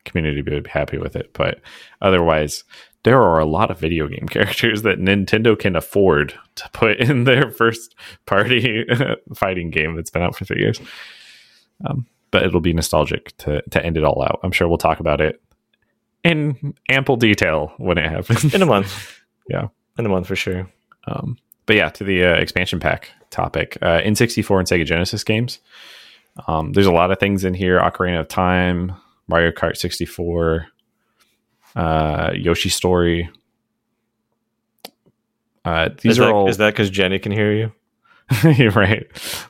Community would be happy with it, but otherwise, there are a lot of video game characters that Nintendo can afford to put in their first party fighting game that's been out for three years. Um, but it'll be nostalgic to to end it all out. I'm sure we'll talk about it in ample detail when it happens. In a month. Yeah. In a month for sure. Um, but yeah, to the uh, expansion pack topic, uh, N64 and Sega Genesis games. Um, there's a lot of things in here: Ocarina of Time, Mario Kart 64, uh, Yoshi Story. Uh, these is are that, all is that because Jenny can hear you? You're right.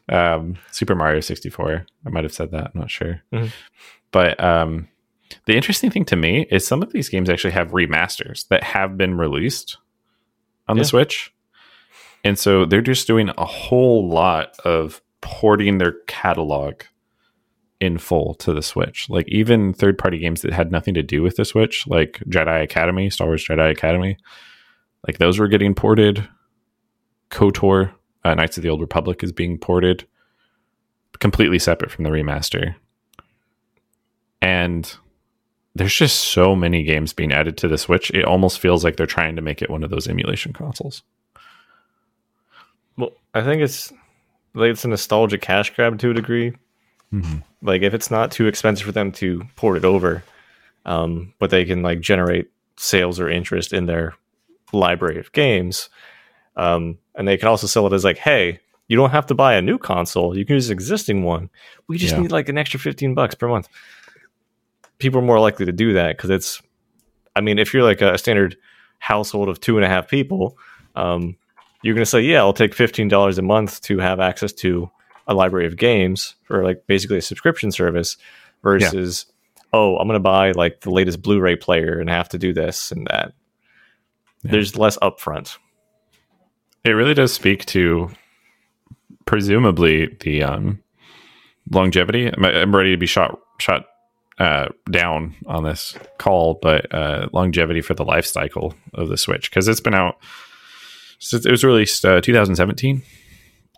Um, Super Mario 64. I might have said that. I'm not sure. Mhm. But um, the interesting thing to me is some of these games actually have remasters that have been released on Yeah. the Switch. And so they're just doing a whole lot of porting their catalog in full to the Switch. Like even third party games that had nothing to do with the Switch, like Jedi Academy, Star Wars Jedi Academy, like those were getting ported. KOTOR, uh, Knights of the Old Republic is being ported completely separate from the remaster. And there's just so many games being added to the Switch. It almost feels like they're trying to make it one of those emulation consoles. Well, I think it's like it's a nostalgia cash grab to a degree. Like if it's not too expensive for them to port it over, um, but they can like generate sales or interest in their library of games, um, and they can also sell it as like, hey, you don't have to buy a new console; you can use an existing one. We just Yeah. need like an extra fifteen bucks per month. People are more likely to do that because it's. I mean, if you're like a standard household of two and a half people, um, you're going to say, yeah, I'll take $15 a month to have access to a library of games for like basically a subscription service versus, oh, I'm going to buy like the latest Blu ray player and have to do this and that. Yeah. There's less upfront. It really does speak to presumably the um, longevity. I'm, I'm ready to be shot shot uh, down on this call, but uh, longevity for the life cycle of the Switch because it's been out since it was released uh, 2017.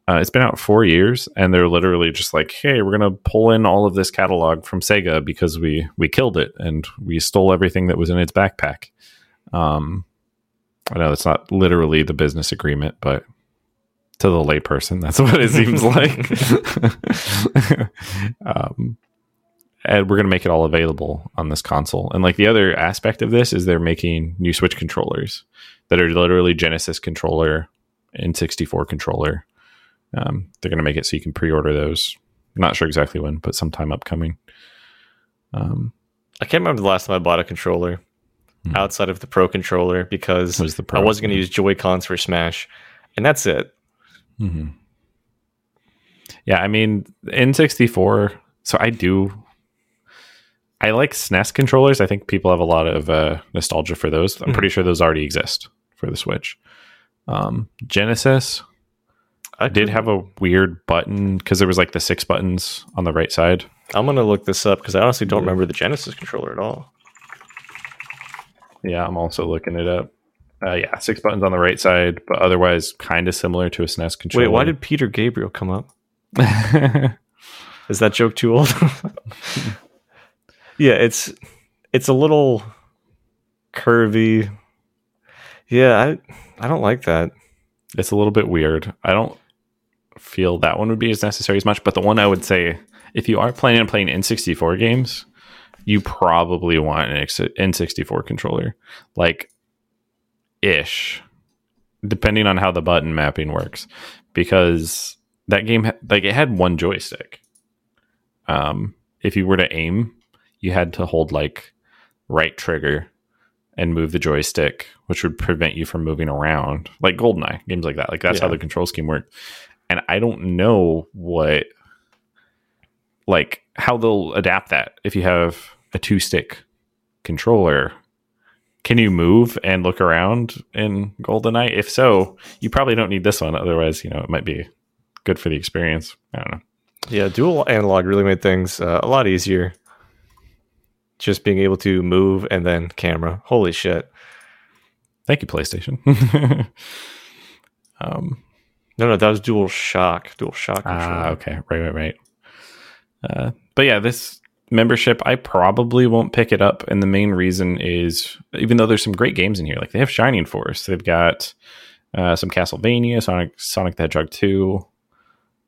Uh, it's been out four years, and they're literally just like, "Hey, we're gonna pull in all of this catalog from Sega because we we killed it and we stole everything that was in its backpack." Um, I know that's not literally the business agreement, but to the layperson, that's what it seems like. um, and we're going to make it all available on this console. And like the other aspect of this is they're making new Switch controllers that are literally Genesis controller and 64 controller. Um, they're going to make it so you can pre-order those. Not sure exactly when, but sometime upcoming. Um, I can't remember the last time I bought a controller Hmm. outside of the Pro controller because was I wasn't going to use Joy Cons for Smash. And that's it. hmm Yeah, I mean, N64. So I do. I like SNES controllers. I think people have a lot of uh, nostalgia for those. I'm Mhm. pretty sure those already exist for the Switch. Um, Genesis I did have a weird button because there was like the six buttons on the right side. I'm going to look this up because I honestly don't remember the Genesis controller at all. Yeah, I'm also looking it up. Uh, yeah, six buttons on the right side, but otherwise kind of similar to a SNES controller. Wait, why did Peter Gabriel come up? Is that joke too old? yeah, it's it's a little curvy. Yeah, I I don't like that. it's a little bit weird. I don't feel that one would be as necessary as much, but the one I would say, if you are planning on playing N64 games, you probably want an N64 controller, like ish. depending on how the button mapping works, because that game like it had one joystick. Um, if you were to aim, you had to hold like right trigger and move the joystick, which would prevent you from moving around, like GoldenEye games like that. Like that's how the control scheme worked. And I don't know what, like, how they'll adapt that if you have a two stick controller. Can you move and look around in GoldenEye? If so, you probably don't need this one. Otherwise, you know, it might be good for the experience. I don't know. Yeah, dual analog really made things uh, a lot easier. Just being able to move and then camera. Holy shit. Thank you, PlayStation. um, No, no, that was dual shock. Dual shock. Ah, okay. Right, right, right. Uh, but yeah, this membership, I probably won't pick it up. And the main reason is even though there's some great games in here, like they have Shining Force, they've got uh, some Castlevania, Sonic, Sonic the Hedgehog 2.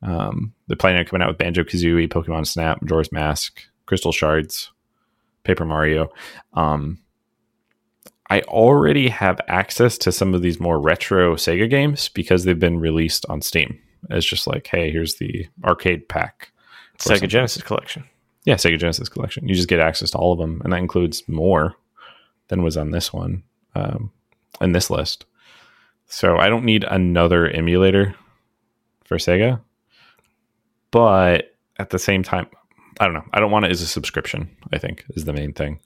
Um, they're planning on coming out with Banjo Kazooie, Pokemon Snap, Majora's Mask, Crystal Shards, Paper Mario. Um, I already have access to some of these more retro Sega games because they've been released on Steam. It's just like, hey, here's the arcade pack. Sega something. Genesis collection. Yeah, Sega Genesis collection. You just get access to all of them, and that includes more than was on this one, um, in this list. So I don't need another emulator for Sega, but at the same time, I don't know. I don't want it as a subscription. I think is the main thing.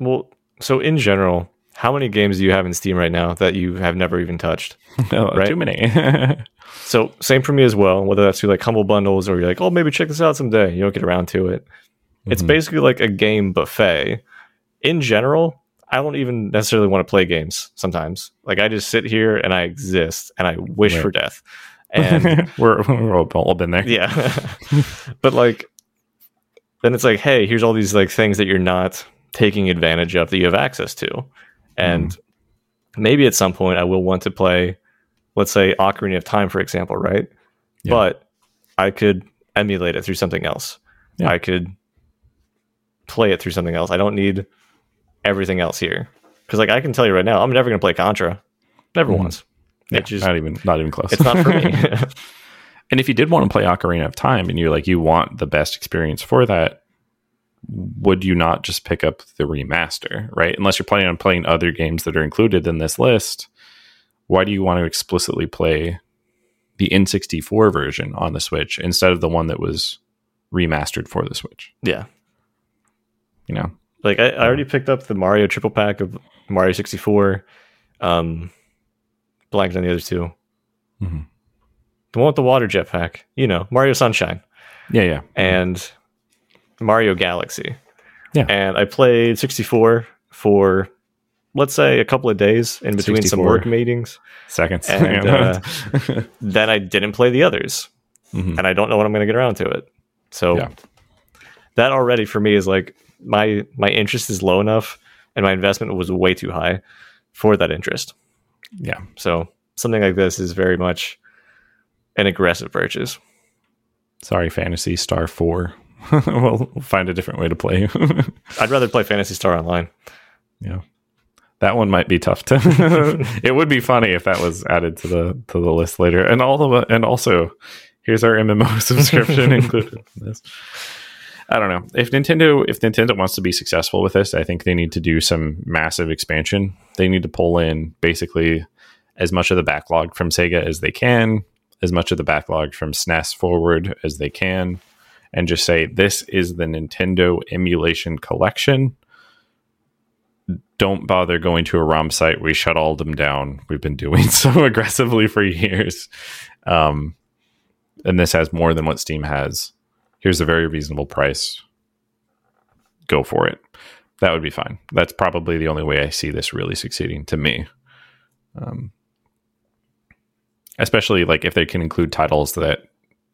Well, so in general, how many games do you have in Steam right now that you have never even touched? no, Right. too many. So same for me as well. Whether that's through like humble bundles or you're like, oh, maybe check this out someday. You don't get around to it. It's Mhm. basically like a game buffet. In general, I don't even necessarily want to play games sometimes. Like I just sit here and I exist and I wish Right. for death. And we're, we're all, all been there. yeah. but like then it's like, hey, here's all these like things that you're not taking advantage of that you have access to. And maybe at some point I will want to play, let's say Ocarina of Time, for example, right? Yeah. But I could emulate it through something else. Yeah. I could play it through something else. I don't need everything else here. Because like I can tell you right now, I'm never gonna play Contra. Never Mhm. once. Yeah, just not even not even close. it's not for me. And if you did want to play Ocarina of Time and you're like you want the best experience for that, would you not just pick up the remaster, right? Unless you're planning on playing other games that are included in this list, why do you want to explicitly play the N64 version on the Switch instead of the one that was remastered for the Switch? yeah. You know? Like I, I already picked up the Mario triple pack of Mario 64. Um blanked on the other 2 Mhm. The one with the water jetpack, you know, Mario Sunshine Yeah, yeah. and Mario Galaxy. Yeah. And I played 64 for let's say a couple of days in between 64. some work meetings. Seconds. And, uh, Then I didn't play the others. Mhm. and I don't know when I'm going to get around to it. So Yeah. that already for me is like my my interest is low enough, and my investment was way too high for that interest. yeah. So something like this is very much an aggressive purchase. Sorry, Phantasy Star 4. we'll find a different way to play. I'd rather play Phantasy Star Online. Yeah. That one might be tough to. it would be funny if that was added to the to the list later. And all of and also here's our MMO subscription included in this. I don't know. If Nintendo if Nintendo wants to be successful with this, I think they need to do some massive expansion. They need to pull in basically as much of the backlog from Sega as they can, as much of the backlog from SNES forward as they can, and just say this is the Nintendo emulation collection don't bother going to a ROM site. We shut all of them down. We've been doing so aggressively for years. Um, and this has more than what Steam has. Here's a very reasonable price. Go for it. That would be fine. That's probably the only way I see this really succeeding to me. Um, especially like if they can include titles that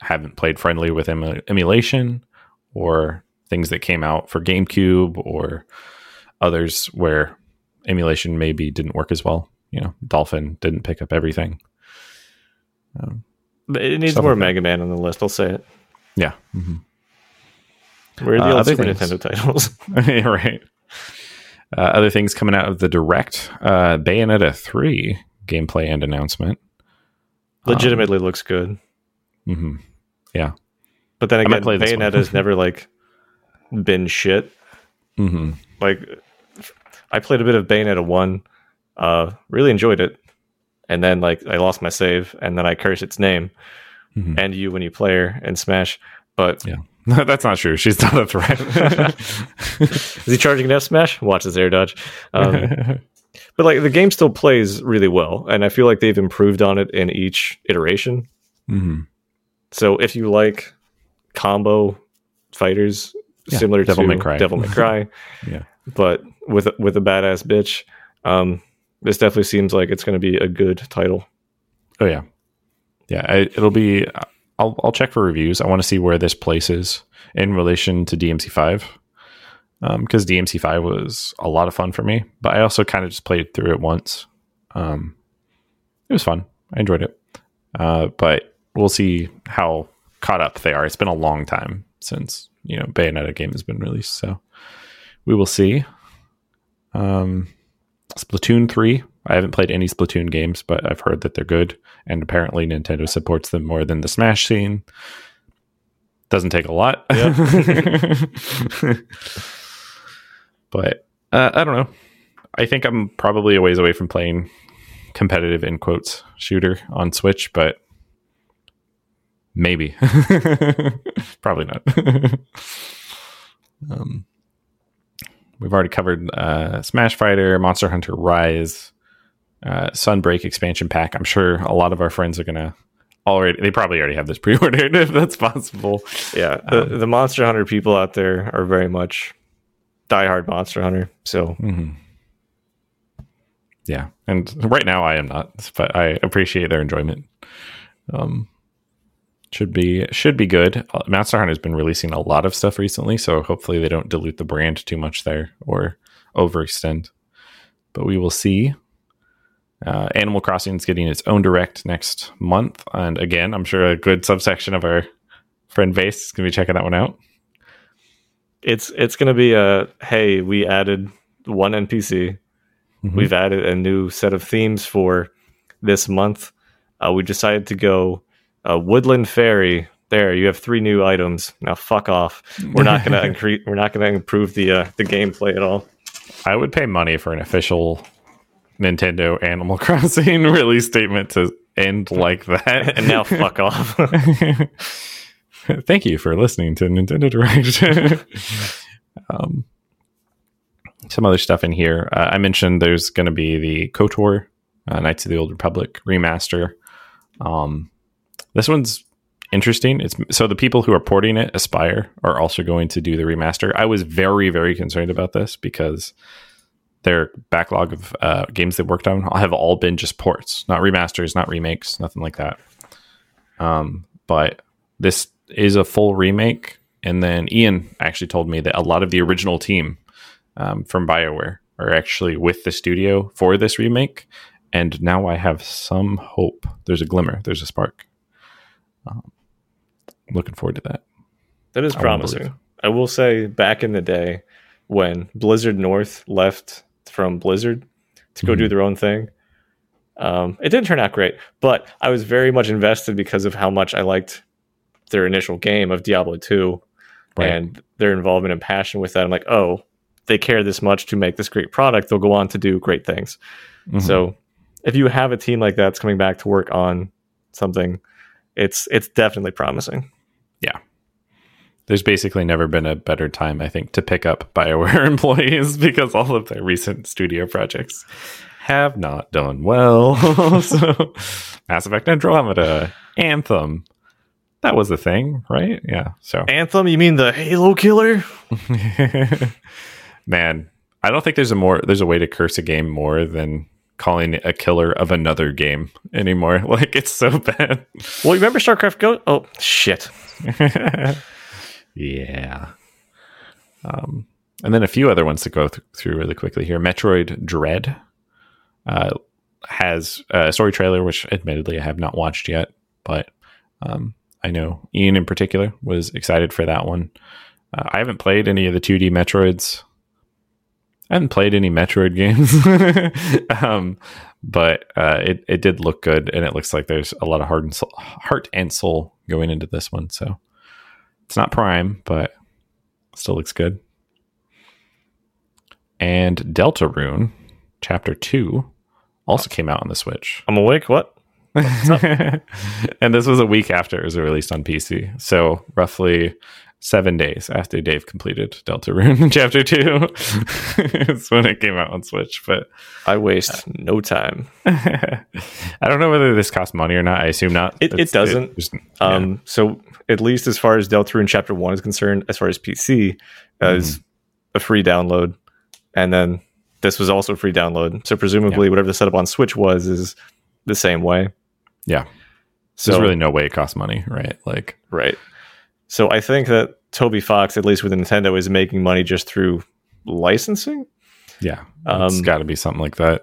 haven't played friendly with emu- emulation or things that came out for GameCube or others where emulation maybe didn't work as well. You know, Dolphin didn't pick up everything. Um, it needs more like. Mega Man on the list. I'll say it. yeah. hmm Where are the Uh, other Super. Nintendo titles? yeah, right. Uh, other things coming out of the direct uh, Bayonetta 3 gameplay and announcement. Legitimately looks good. hmm Yeah, But then again, one. Bayonetta's never like been shit. hmm Like I played a bit of Bayonetta one, uh, really enjoyed it, and then like I lost my save, and then I cursed its name Mhm. and you when you play her in Smash. But yeah, That's not true. She's not a threat. is he charging an F smash? Watch his air dodge. Um, but like the game still plays really well, and I feel like they've improved on it in each iteration. hmm So if you like combo fighters Yeah, similar Devil to May Cry. Devil May Cry, Yeah. but with with a badass bitch, um, this definitely seems like it's going to be a good title. Oh yeah, yeah. I, it'll be. I'll I'll check for reviews. I want to see where this places in relation to DMC five, because DMC five was a lot of fun for me. But I also kind of just played through it once. Um, it was fun. I enjoyed it. Uh, but we'll see how caught up they are. It's been a long time since you know Bayonetta game has been released, so we will see. Um, Splatoon 3. I haven't played any Splatoon games, but I've heard that they're good. And apparently, Nintendo supports them more than the Smash scene. Doesn't take a lot. but uh, I don't know. I think I'm probably a ways away from playing competitive, in quotes, shooter on Switch, but maybe. probably not. um, we've already covered uh, Smash Fighter, Monster Hunter Rise, uh, Sunbreak expansion pack. I'm sure a lot of our friends are gonna already. They probably already have this pre-ordered if that's possible. Yeah, the, the Monster Hunter people out there are very much diehard Monster Hunter. So hmm Yeah, and right now I am not, but I appreciate their enjoyment. Um, should be should be good. Uh, Monster Hunter has been releasing a lot of stuff recently, so hopefully they don't dilute the brand too much there or overextend. But we will see. Uh, Animal Crossing is getting its own direct next month, and again, I'm sure a good subsection of our friend base is going to be checking that one out. It's it's going to be a hey, we added one NPC. Mhm. We've added a new set of themes for this month. Uh, we decided to go uh, Woodland Fairy. There, you have three new items. Now, fuck off. We're not going to increase. We're not to improve the uh, the gameplay at all. I would pay money for an official Nintendo Animal Crossing release statement to end like that. And now, fuck off. Thank you for listening to Nintendo Direct. um, some other stuff in here. Uh, I mentioned there's going to be the KOTOR, uh, Knights of the Old Republic remaster. Um, this one's interesting. It's so the people who are porting it, Aspyr, are also going to do the remaster. I was very, very concerned about this because their backlog of uh, games they worked on have all been just ports, not remasters, not remakes, nothing like that. Um, but this is a full remake. And then Ian actually told me that a lot of the original team um, from BioWare are actually with the studio for this remake. And now I have some hope. There's a glimmer, there's a spark. Um, looking forward to that. That is I promising. I will say, back in the day, when Blizzard North left from Blizzard to go Mhm. do their own thing, um, it didn't turn out great. But I was very much invested because of how much I liked their initial game of Diablo 2 Right. and their involvement and passion with that. I'm like, oh, they care this much to make this great product. They'll go on to do great things. Mhm. So if you have a team like that's coming back to work on something, it's it's definitely promising. Yeah. There's basically never been a better time, I think, to pick up BioWare employees because all of their recent studio projects have not done well. so, Mass Effect Andromeda, Anthem, that was the thing, right? Yeah. So, Anthem, you mean the Halo killer? man, I don't think there's a more there's a way to curse a game more than calling it a killer of another game anymore. Like it's so bad. Well, you remember StarCraft Go? Oh shit! yeah. Um, and then a few other ones to go th- through really quickly here. Metroid Dread uh, has a story trailer, which admittedly I have not watched yet, but um, I know Ian in particular was excited for that one. Uh, I haven't played any of the 2D Metroids. I haven't played any Metroid games, um, but uh, it it did look good, and it looks like there's a lot of heart and soul, heart and soul going into this one. So it's not prime, but still looks good. And Deltarune Chapter Two, also came out on the Switch. I'm awake. What? and this was a week after it was released on PC. So roughly seven days after Dave completed Deltarune Chapter 2. That's when it came out on Switch. But I waste no time. I don't know whether this costs money or not. I assume not. It, it doesn't. Um, yeah. so at least as far as Deltarune Chapter One is concerned, as far as PC, uh, is a free download, and then this was also a free download. So presumably, whatever the setup on Switch was is the same way. Yeah. So There's really no way it costs money, right? Like, right. So I think that Toby Fox, at least with Nintendo, is making money just through licensing. yeah, it's got to be something like that.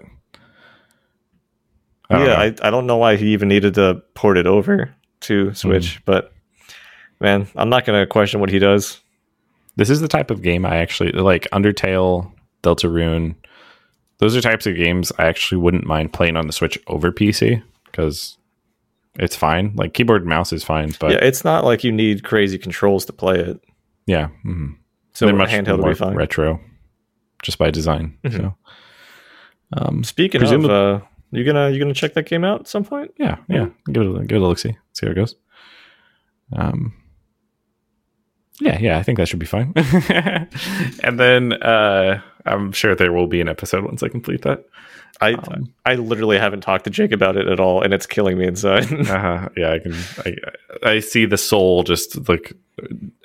I yeah. I, I don't know why he even needed to port it over to Switch, Hmm. but man, I'm not going to question what he does. this is the type of game I actually like. Undertale, Deltarune. Those are types of games I actually wouldn't mind playing on the Switch over PC because it's fine. Like keyboard and mouse is fine, but yeah, it's not like you need crazy controls to play it. yeah. Mm-hmm. So They're much handheld more fine. retro, just by design. Mhm. So, um, Speaking Presumably- of, uh, you gonna you gonna check that game out at some point? yeah, yeah. Give it a, give it a look. See, see how it goes. Um, yeah, yeah. I think that should be fine. and then uh, I'm sure there will be an episode once I complete that. I Um, I literally haven't talked to Jake about it at all, and it's killing me inside. uh Yeah, I can. I, I see the soul just like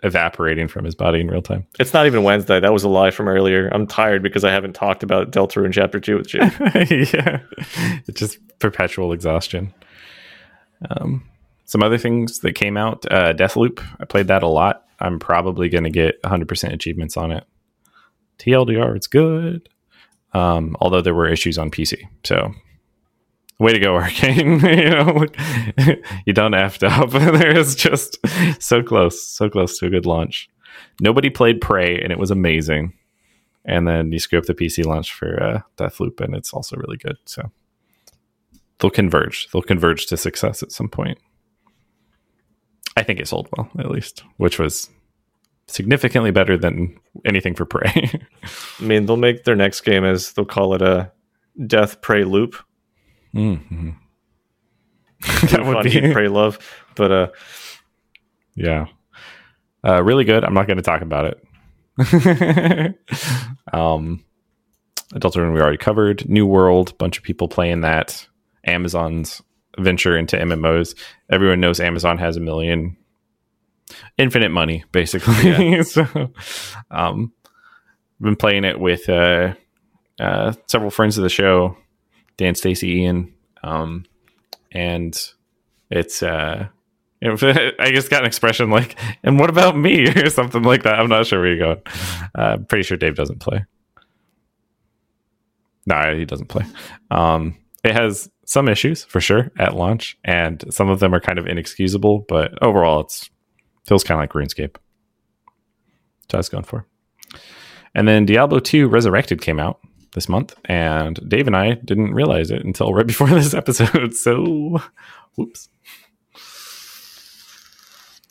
evaporating from his body in real time. it's not even Wednesday. That was a lie from earlier. I'm tired because I haven't talked about Deltarune Chapter Two with Jake. yeah, it's just perpetual exhaustion. Um, some other things that came out: uh, Deathloop. I played that a lot. I'm probably going to get 100% achievements on it. TLDR, it's good. Um, although there were issues on PC, so way to go, Arkane. you know, you done effed up. there is just so close, so close to a good launch. Nobody played Prey, and it was amazing and then you up the PC launch for uh, Deathloop, and it's also really good. So they'll converge. They'll converge to success at some point. I think it sold well, at least, which was significantly better than anything for Prey. I mean, they'll make their next game as they'll call it a Death Prey Loop. mm-hmm. That would be, Pray Love, but uh, yeah, uh, really good. I'm not going to talk about it. um, Deltarune we already covered. New World, bunch of people playing that. Amazon's venture into MMOs. Everyone knows Amazon has a million infinite money, basically. so, um, been playing it with uh, uh, several friends of the show, Dan, Stacy, Ian, um, and it's uh, I just got an expression like, "And what about me?" or something like that. I'm not sure where you're going. Uh, I'm pretty sure Dave doesn't play. No, he doesn't play. Um, it has some issues for sure at launch, and some of them are kind of inexcusable. But overall, it's feels kind of like RuneScape. So I was going for. And then Diablo 2 Resurrected came out this month, and Dave and I didn't realize it until right before this episode. So, whoops.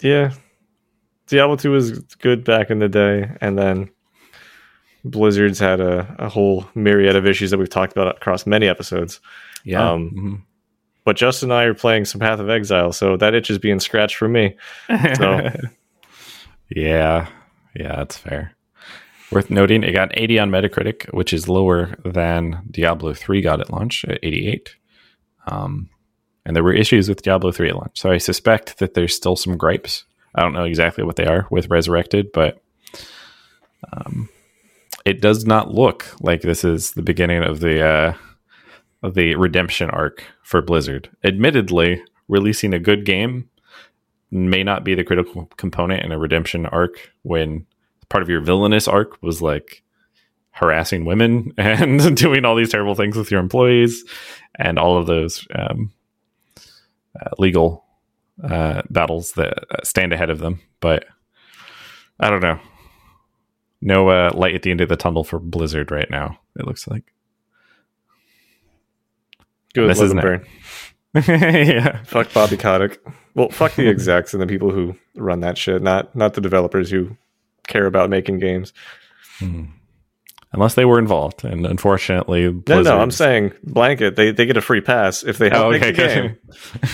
yeah, Diablo Two was good back in the day, and then Blizzard's had a, a whole myriad of issues that we've talked about across many episodes. Yeah. Um, mhm. But Justin and I are playing some Path of Exile, so that itch is being scratched for me. So- yeah, yeah, that's fair. Worth noting, it got an 80 on Metacritic, which is lower than Diablo 3 got at launch at 88. Um, and there were issues with Diablo 3 at launch. So I suspect that there's still some gripes. I don't know exactly what they are with Resurrected, but um, it does not look like this is the beginning of the uh, the redemption arc for Blizzard. Admittedly, releasing a good game may not be the critical component in a redemption arc when part of your villainous arc was like harassing women and doing all these terrible things with your employees and all of those um, uh, legal uh, battles that uh, stand ahead of them. But I don't know. No uh, light at the end of the tunnel for Blizzard right now. It looks like. Good, this isn't burn. yeah. Fuck Bobby Kotick. Well, fuck the execs and the people who run that shit, not not the developers who care about making games. Unless they were involved, and unfortunately, No, no, I'm saying blanket. They they get a free pass if they help Oh, make okay,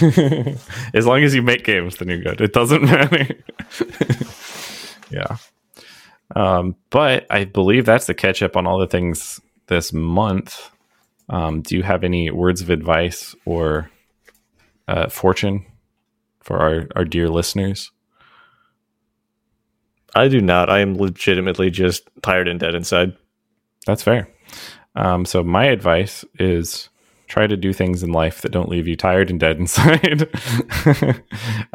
the game. as long as you make games, then you're good. It doesn't matter. yeah. Um, but I believe that's the catch up on all the things this month. Um, do you have any words of advice or uh, fortune for our, our dear listeners? I do not. I am legitimately just tired and dead inside. That's fair. Um, so my advice is try to do things in life that don't leave you tired and dead inside.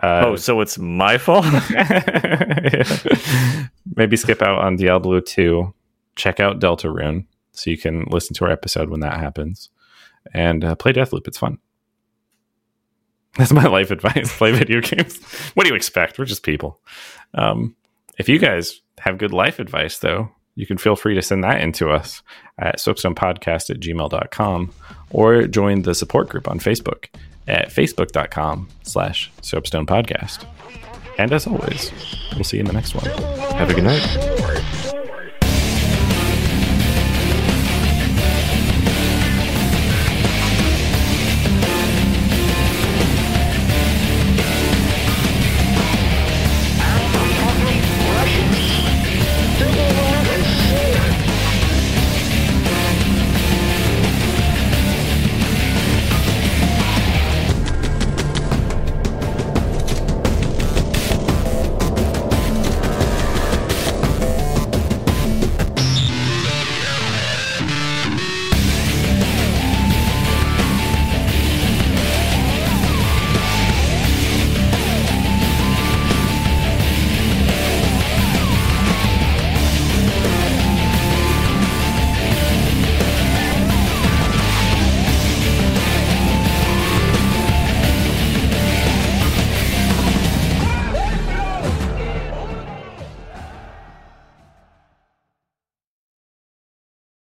uh, oh, so it's my fault? Maybe skip out on Diablo 2. Check out Deltarune so you can listen to our episode when that happens. And uh, play Deathloop. It's fun. That's my life advice. play video games. What do you expect? We're just people. Um, if you guys have good life advice, though, you can feel free to send that in to us at soapstonepodcast at gmail.com or join the support group on Facebook at facebook.com slash soapstonepodcast. And as always, we'll see you in the next one. Have a good night.